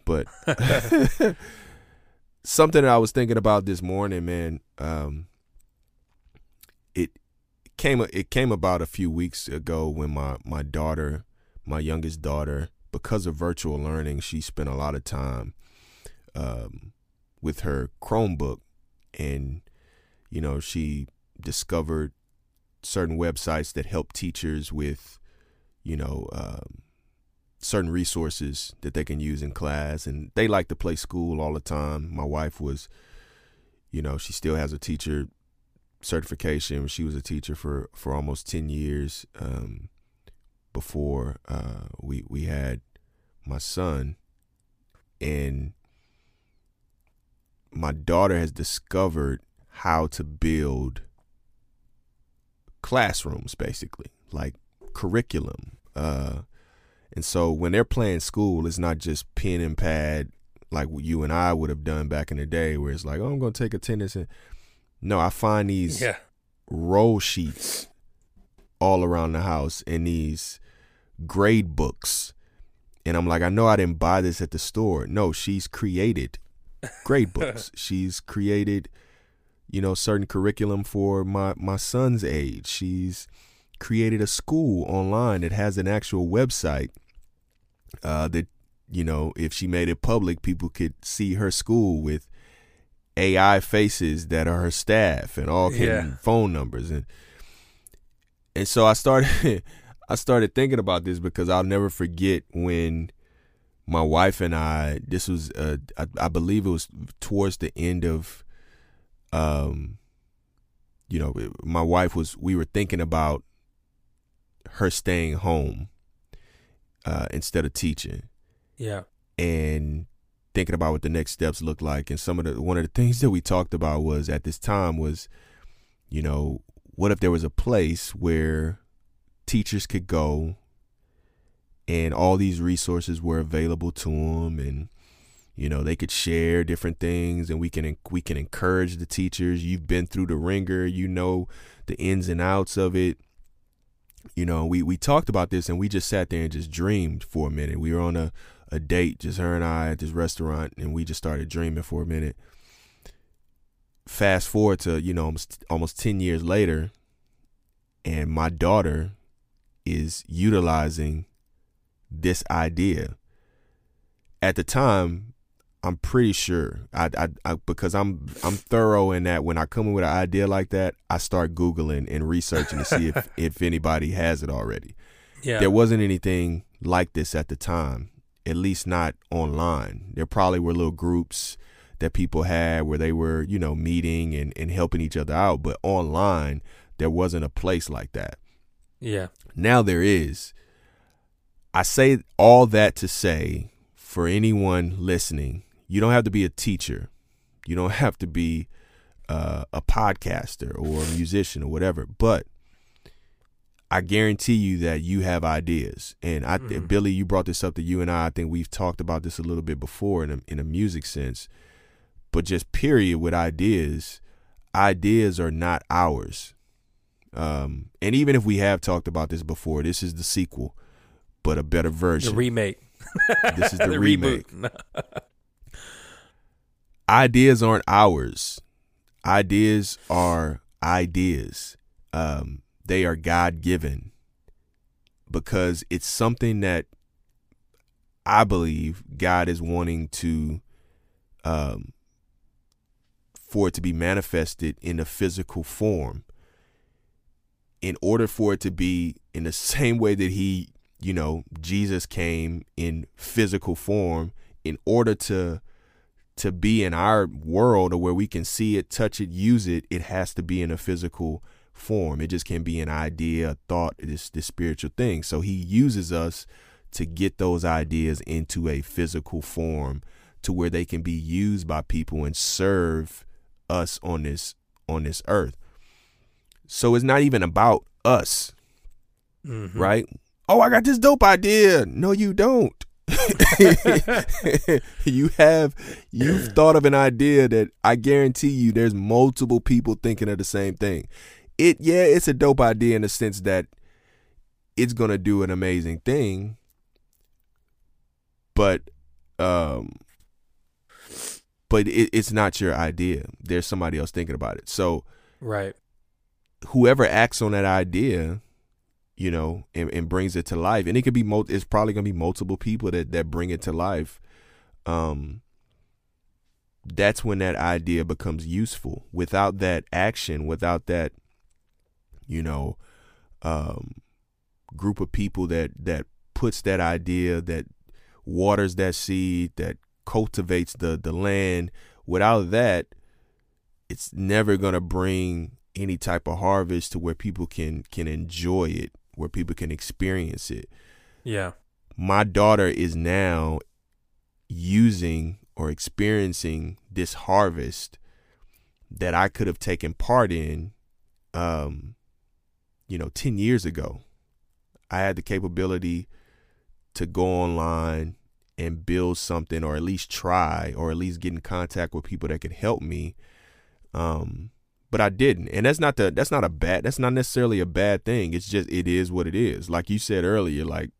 But [laughs] something that I was thinking about this morning, man, um it came it came about a few weeks ago when my my daughter, my youngest daughter, because of virtual learning, she spent a lot of time um, with her Chromebook, and you know she discovered certain websites that help teachers with, you know, um, certain resources that they can use in class, and they like to play school all the time. My wife was, you know, she still has a teacher certification. She was a teacher for for almost ten years um, before uh, we we had my son, and my daughter has discovered how to build classrooms, basically like curriculum. Uh, and so when they're playing school, it's not just pen and pad like you and I would have done back in the day, where it's like, oh, I'm to take attendance. And no, I find these Yeah. roll sheets all around the house in these grade books. And I'm like, I know I didn't buy this at the store. No, she's created grade [laughs] books. She's created, you know, certain curriculum for my my son's age. She's created a school online that has an actual website uh, that you know if she made it public, people could see her school with AI faces that are her staff and all yeah. phone numbers and and so I started [laughs] I started thinking about this because I'll never forget when my wife and I this was uh, I, I believe it was towards the end of um you know my wife was we were thinking about her staying home uh instead of teaching. Yeah. And thinking about what the next steps look like. And some of the one of the things that we talked about was at this time was you know what if there was a place where teachers could go and all these resources were available to them and you know they could share different things and we can we can encourage the teachers? You've been through the ringer you know the ins and outs of it. You know we we talked about this and we just sat there and just dreamed for a minute. We were on a a date, just her and I at this restaurant, and we just started dreaming for a minute. Fast forward to you know almost almost ten years later, and my daughter is utilizing this idea. At the time, I'm pretty sure I, I, I, because I'm I'm thorough in that when I come in with an idea like that, I start googling and researching to see if [laughs] if anybody has it already. Yeah. There wasn't anything like this at the time at least not online. There probably were little groups that people had where they were, you know, meeting and, and helping each other out. But online, there wasn't a place like that. Yeah. Now there is. I say all that to say for anyone listening, you don't have to be a teacher. You don't [laughs] have to be uh, a podcaster or a musician or whatever. But I guarantee you that you have ideas. And I, mm-hmm. Billy, you brought this up to you and I. I think we've talked about this a little bit before in a, in a music sense, but just period with ideas. Ideas are not ours. Um, and even if we have talked about this before, this is the sequel, but a better version. The remake. [laughs] this is the, [laughs] the remake. [laughs] ideas aren't ours. Ideas are ideas. Um, they are God given because it's something that I believe God is wanting to um, for it to be manifested in a physical form. In order for it to be in the [laughs] same way that he, you know, Jesus came in physical form, in order to to be in our world or where we can see it, touch it, use it, it has to be in a physical form. It just can be an idea, a thought, this this spiritual thing. So he uses us to get those ideas into a physical form to where they can be used by people and serve us on this on this earth. So it's not even about us. Mm-hmm. Right? Oh, I got this dope idea. No, you don't. [laughs] you have you've [clears throat] thought of an idea that I guarantee you there's multiple people thinking of the same thing it yeah, it's a dope idea in the sense that it's gonna do an amazing thing, but um, but it, it's not your idea. There's somebody else thinking about it. So right, whoever acts on that idea, you know, and, and brings it to life, and it could be mo- it's probably gonna be multiple people that that bring it to life. Um, that's when that idea becomes useful. Without that action, without that you know, um, group of people that that puts that idea, that waters that seed, that cultivates the the land. Without that, it's never gonna bring any type of harvest to where people can can enjoy it, where people can experience it. Yeah. My daughter is now using or experiencing this harvest that I could have taken part in um, you know, 10 years ago, I had the capability to go online and build something or at least try or at least get in contact with people that could help me. Um, but I didn't. And that's not the that's not a bad that's not necessarily a bad thing. It's just it is what it is. Like you said earlier, like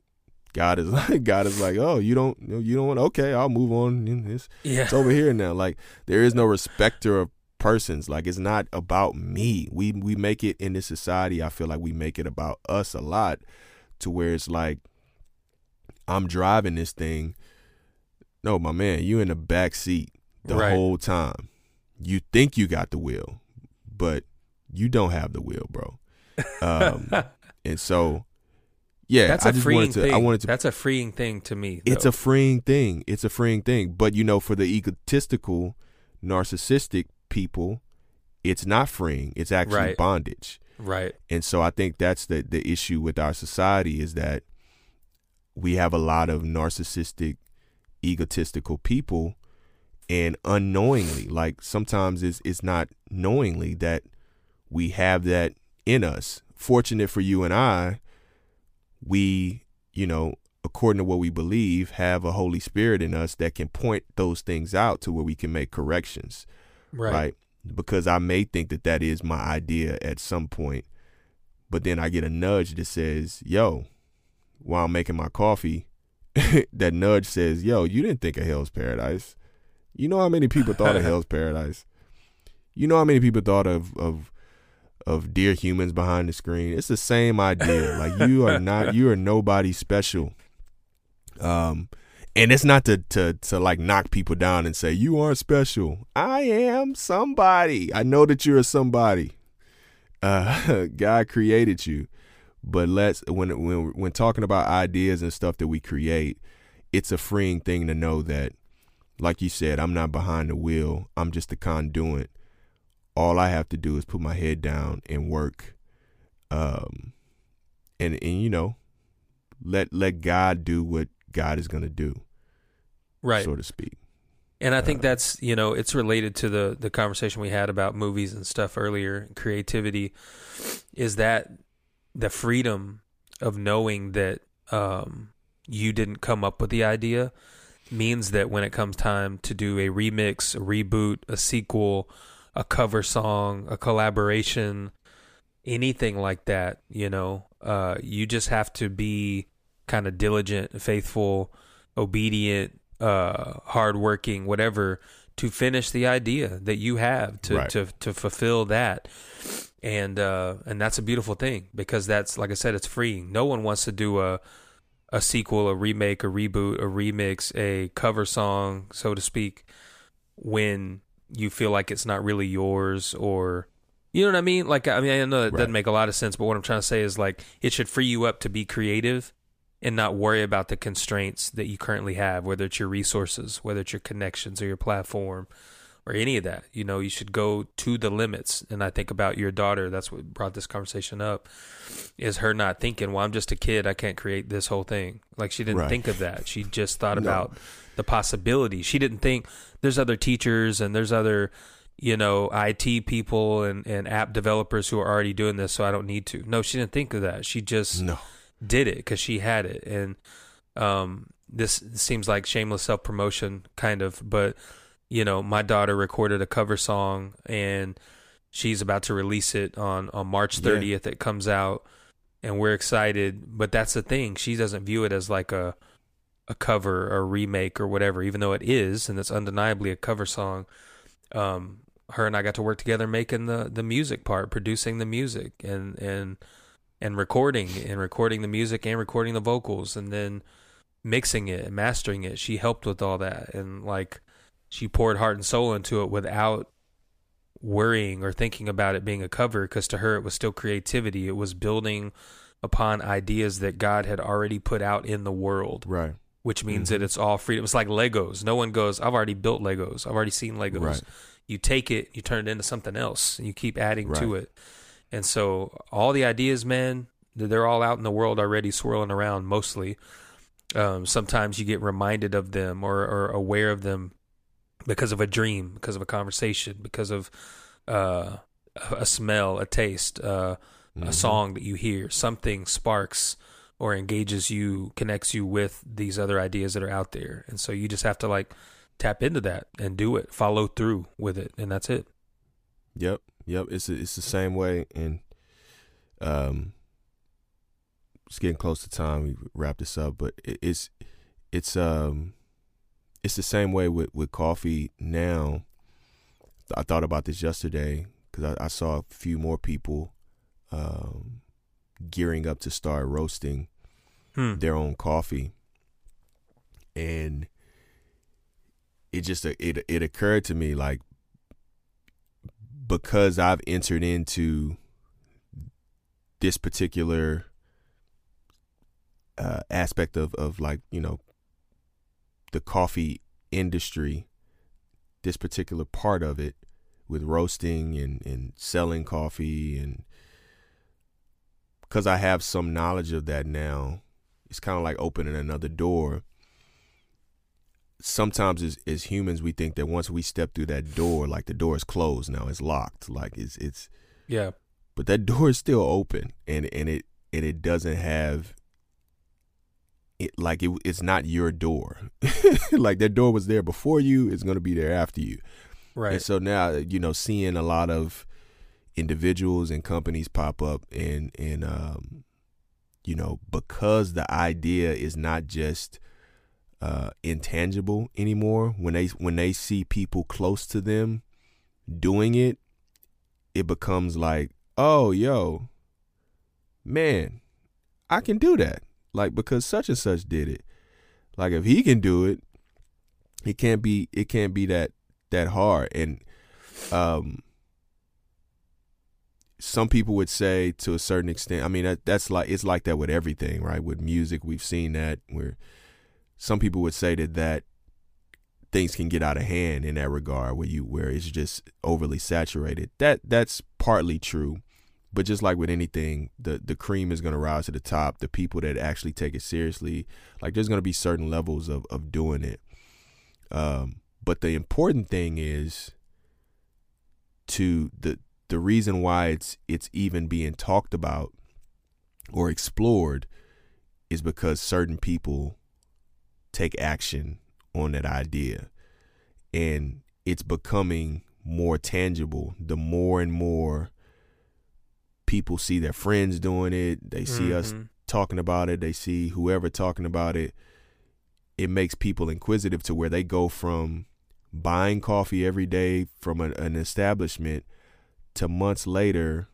God is [laughs] like God is like, oh, you don't you don't want okay, I'll move on. It's, Yeah. it's over here now. Like there is no respecter of persons. Like it's not about me. We we make it in this society. I feel like we make it about us a lot, to where it's like I'm driving this thing. No, my man, you in the back seat the Right. whole time. You think you got the wheel, but you don't have the wheel, bro. Um, [laughs] and so, yeah, That's I a just freeing wanted to. thing. I wanted to That's a freeing thing to me. it's a freeing thing. It's a freeing thing. But you know, for the egotistical, narcissistic people, it's not freeing. It's actually Right. bondage. right. And so I think that's the the issue with our society is that we have a lot of narcissistic, egotistical people and unknowingly, like sometimes it's it's not knowingly that we have that in us. Fortunate for you and I, we, you know, according to what we believe, have a Holy Spirit in us that can point those things out to where we can make corrections Right. right. Because I may think that that is my idea at some point, but then I get a nudge that says, "Yo," while I'm making my coffee, [laughs] that nudge says, "Yo, you didn't think of Hell's Paradise. You know how many people thought of [laughs] Hell's Paradise. You know how many people thought of of of dear humans behind the screen. It's the same idea. [laughs] like you are not, you are nobody special. Um, and it's not to to to like knock people down and say you aren't special. I am somebody. I know that you're a somebody. Uh, God created you, but let's when when when talking about ideas and stuff that we create, it's a freeing thing to know that, like you said, I'm not behind the wheel. I'm just a conduit. All I have to do is put my head down and work, um, and and you know, let let God do what God is gonna do Right. so to speak. And I think Uh, that's you know it's related to the the conversation we had about movies and stuff earlier. Creativity is that the freedom of knowing that um, you didn't come up with the idea means that when it comes time to do a remix, a reboot, a sequel, a cover song, a collaboration, anything like that, you know, uh, you just have to be kind of diligent, faithful, obedient, uh, hardworking, whatever, to finish the idea that you have to Right. to to fulfill that. And uh, and that's a beautiful thing because that's like I said, it's freeing. No one wants to do a a sequel, a remake, a reboot, a remix, a cover song, so to speak, when you feel like it's not really yours or you know what I mean? Like I mean I know that Right. doesn't make a lot of sense, but what I'm trying to say is like it should free you up to be creative and not worry about the constraints that you currently have, whether it's your resources, whether it's your connections or your platform or any of that. You know, you should go to the limits. And I think about your daughter, that's what brought this conversation up, is her not thinking, well, I'm just a kid, I can't create this whole thing. Like she didn't Right. think of that. She just thought No. about the possibility. She didn't think there's other teachers and there's other you know, IT people and, and app developers who are already doing this, so I don't need to. No, she didn't think of that. She just No. did it because she had it. And um, this seems like shameless self promotion, kind of. But, you know, my daughter recorded a cover song and she's about to release it on, on March Yeah. 30th. It comes out and we're excited. But that's the thing. She doesn't view it as like a, a cover or remake or whatever, even though it is, and it's undeniably a cover song. Um, her and I got to work together making the, the music part, producing the music and, and and recording and recording the music and recording the vocals and then mixing it and mastering it. She helped with all that and like she poured heart and soul into it without worrying or thinking about it being a cover because to her it was still creativity. It was building upon ideas that God had already put out in the world, Right. which means Mhm. that it's all freedom. It's like Legos. No one goes, I've already built Legos. I've already seen Legos. Right. You take it, you turn it into something else, and you keep adding to it. And so all the ideas, man, they're all out in the world already, swirling around mostly. Um, sometimes you get reminded of them or, or aware of them because of a dream, because of a conversation, because of uh, a a smell, a taste, uh, a Mhm. song that you hear. Something sparks or engages you, connects you with these other ideas that are out there. And so you just have to like tap into that and do it, follow through with it, and that's it. Yep. Yep. It's a, it's the same way, and um, it's getting close to time. We wrap this up, but it, it's it's um it's the same way with with coffee now. I thought about this yesterday because I, I, saw a few more people um, gearing up to start roasting hmm. their own coffee, and it just it it occurred to me like because I've entered into this particular uh, aspect of of like you know the coffee industry, this particular part of it with roasting and and selling coffee and because I have some knowledge of that now, it's kind of like opening another door. Sometimes as, as humans, we think that once we step through that door, like the door is closed now, it's locked, like it's it's yeah. But that [laughs] door is still open, and and it and it doesn't have it like it, it's not your door. [laughs] like that door was there before you, it's going to be there after you. Right. And so now, you know, seeing a lot of individuals and companies pop up and and um you know, because the idea is not just uh intangible anymore, when they when they see people close to them doing it, it becomes like, "Oh, yo, man, I can do that." Like because such and such did it. Like if he can do it, it can't be it can't be that that hard. And um some people would say to a certain extent, I mean that that's like it's like that with everything, right? With music, we've seen that where some people would say that that things can get out of hand in that regard where you where it's just overly saturated. That that's partly true. But just like with anything, the the cream is going to rise to the top. The people that actually take it seriously, like there's going to be certain levels of of doing it. Um, but the important thing is to the the reason why it's it's even being talked about or explored is because certain people take action on that idea and it's becoming more tangible the more and more people see their friends doing it, they see mm-hmm. us talking about it, they see whoever talking about it. It makes people inquisitive to where they go from buying coffee every day from a, an establishment to months later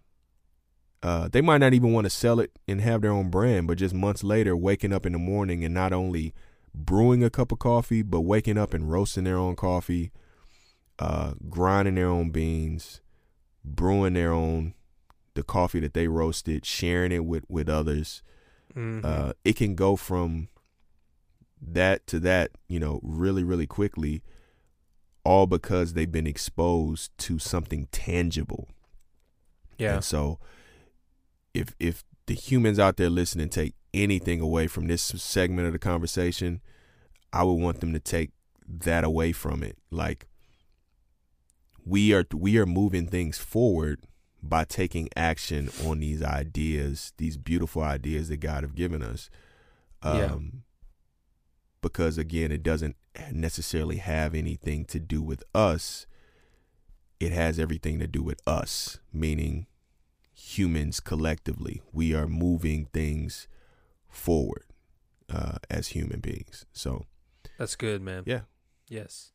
uh, they might not even want to sell it and have their own brand, but just months later, waking up in the morning and not only brewing a cup of coffee, but waking up and roasting their own coffee, uh, grinding their own beans, brewing their own the coffee that they roasted, sharing it with with others. Mm-hmm. Uh, it can go from that to that, you know, really really quickly, all because they've been exposed to something tangible. Yeah. And so, if if the humans out there listening take anything away from this segment of the conversation, I would want them to take that away from it. Like we are we are moving things forward by taking action on these ideas, these beautiful ideas that God have given us. Um, yeah. Because again, it doesn't necessarily have anything to do with us. It has everything to do with us, meaning humans collectively. We are moving things forward uh, as human beings. So that's good, man. Yeah. Yes.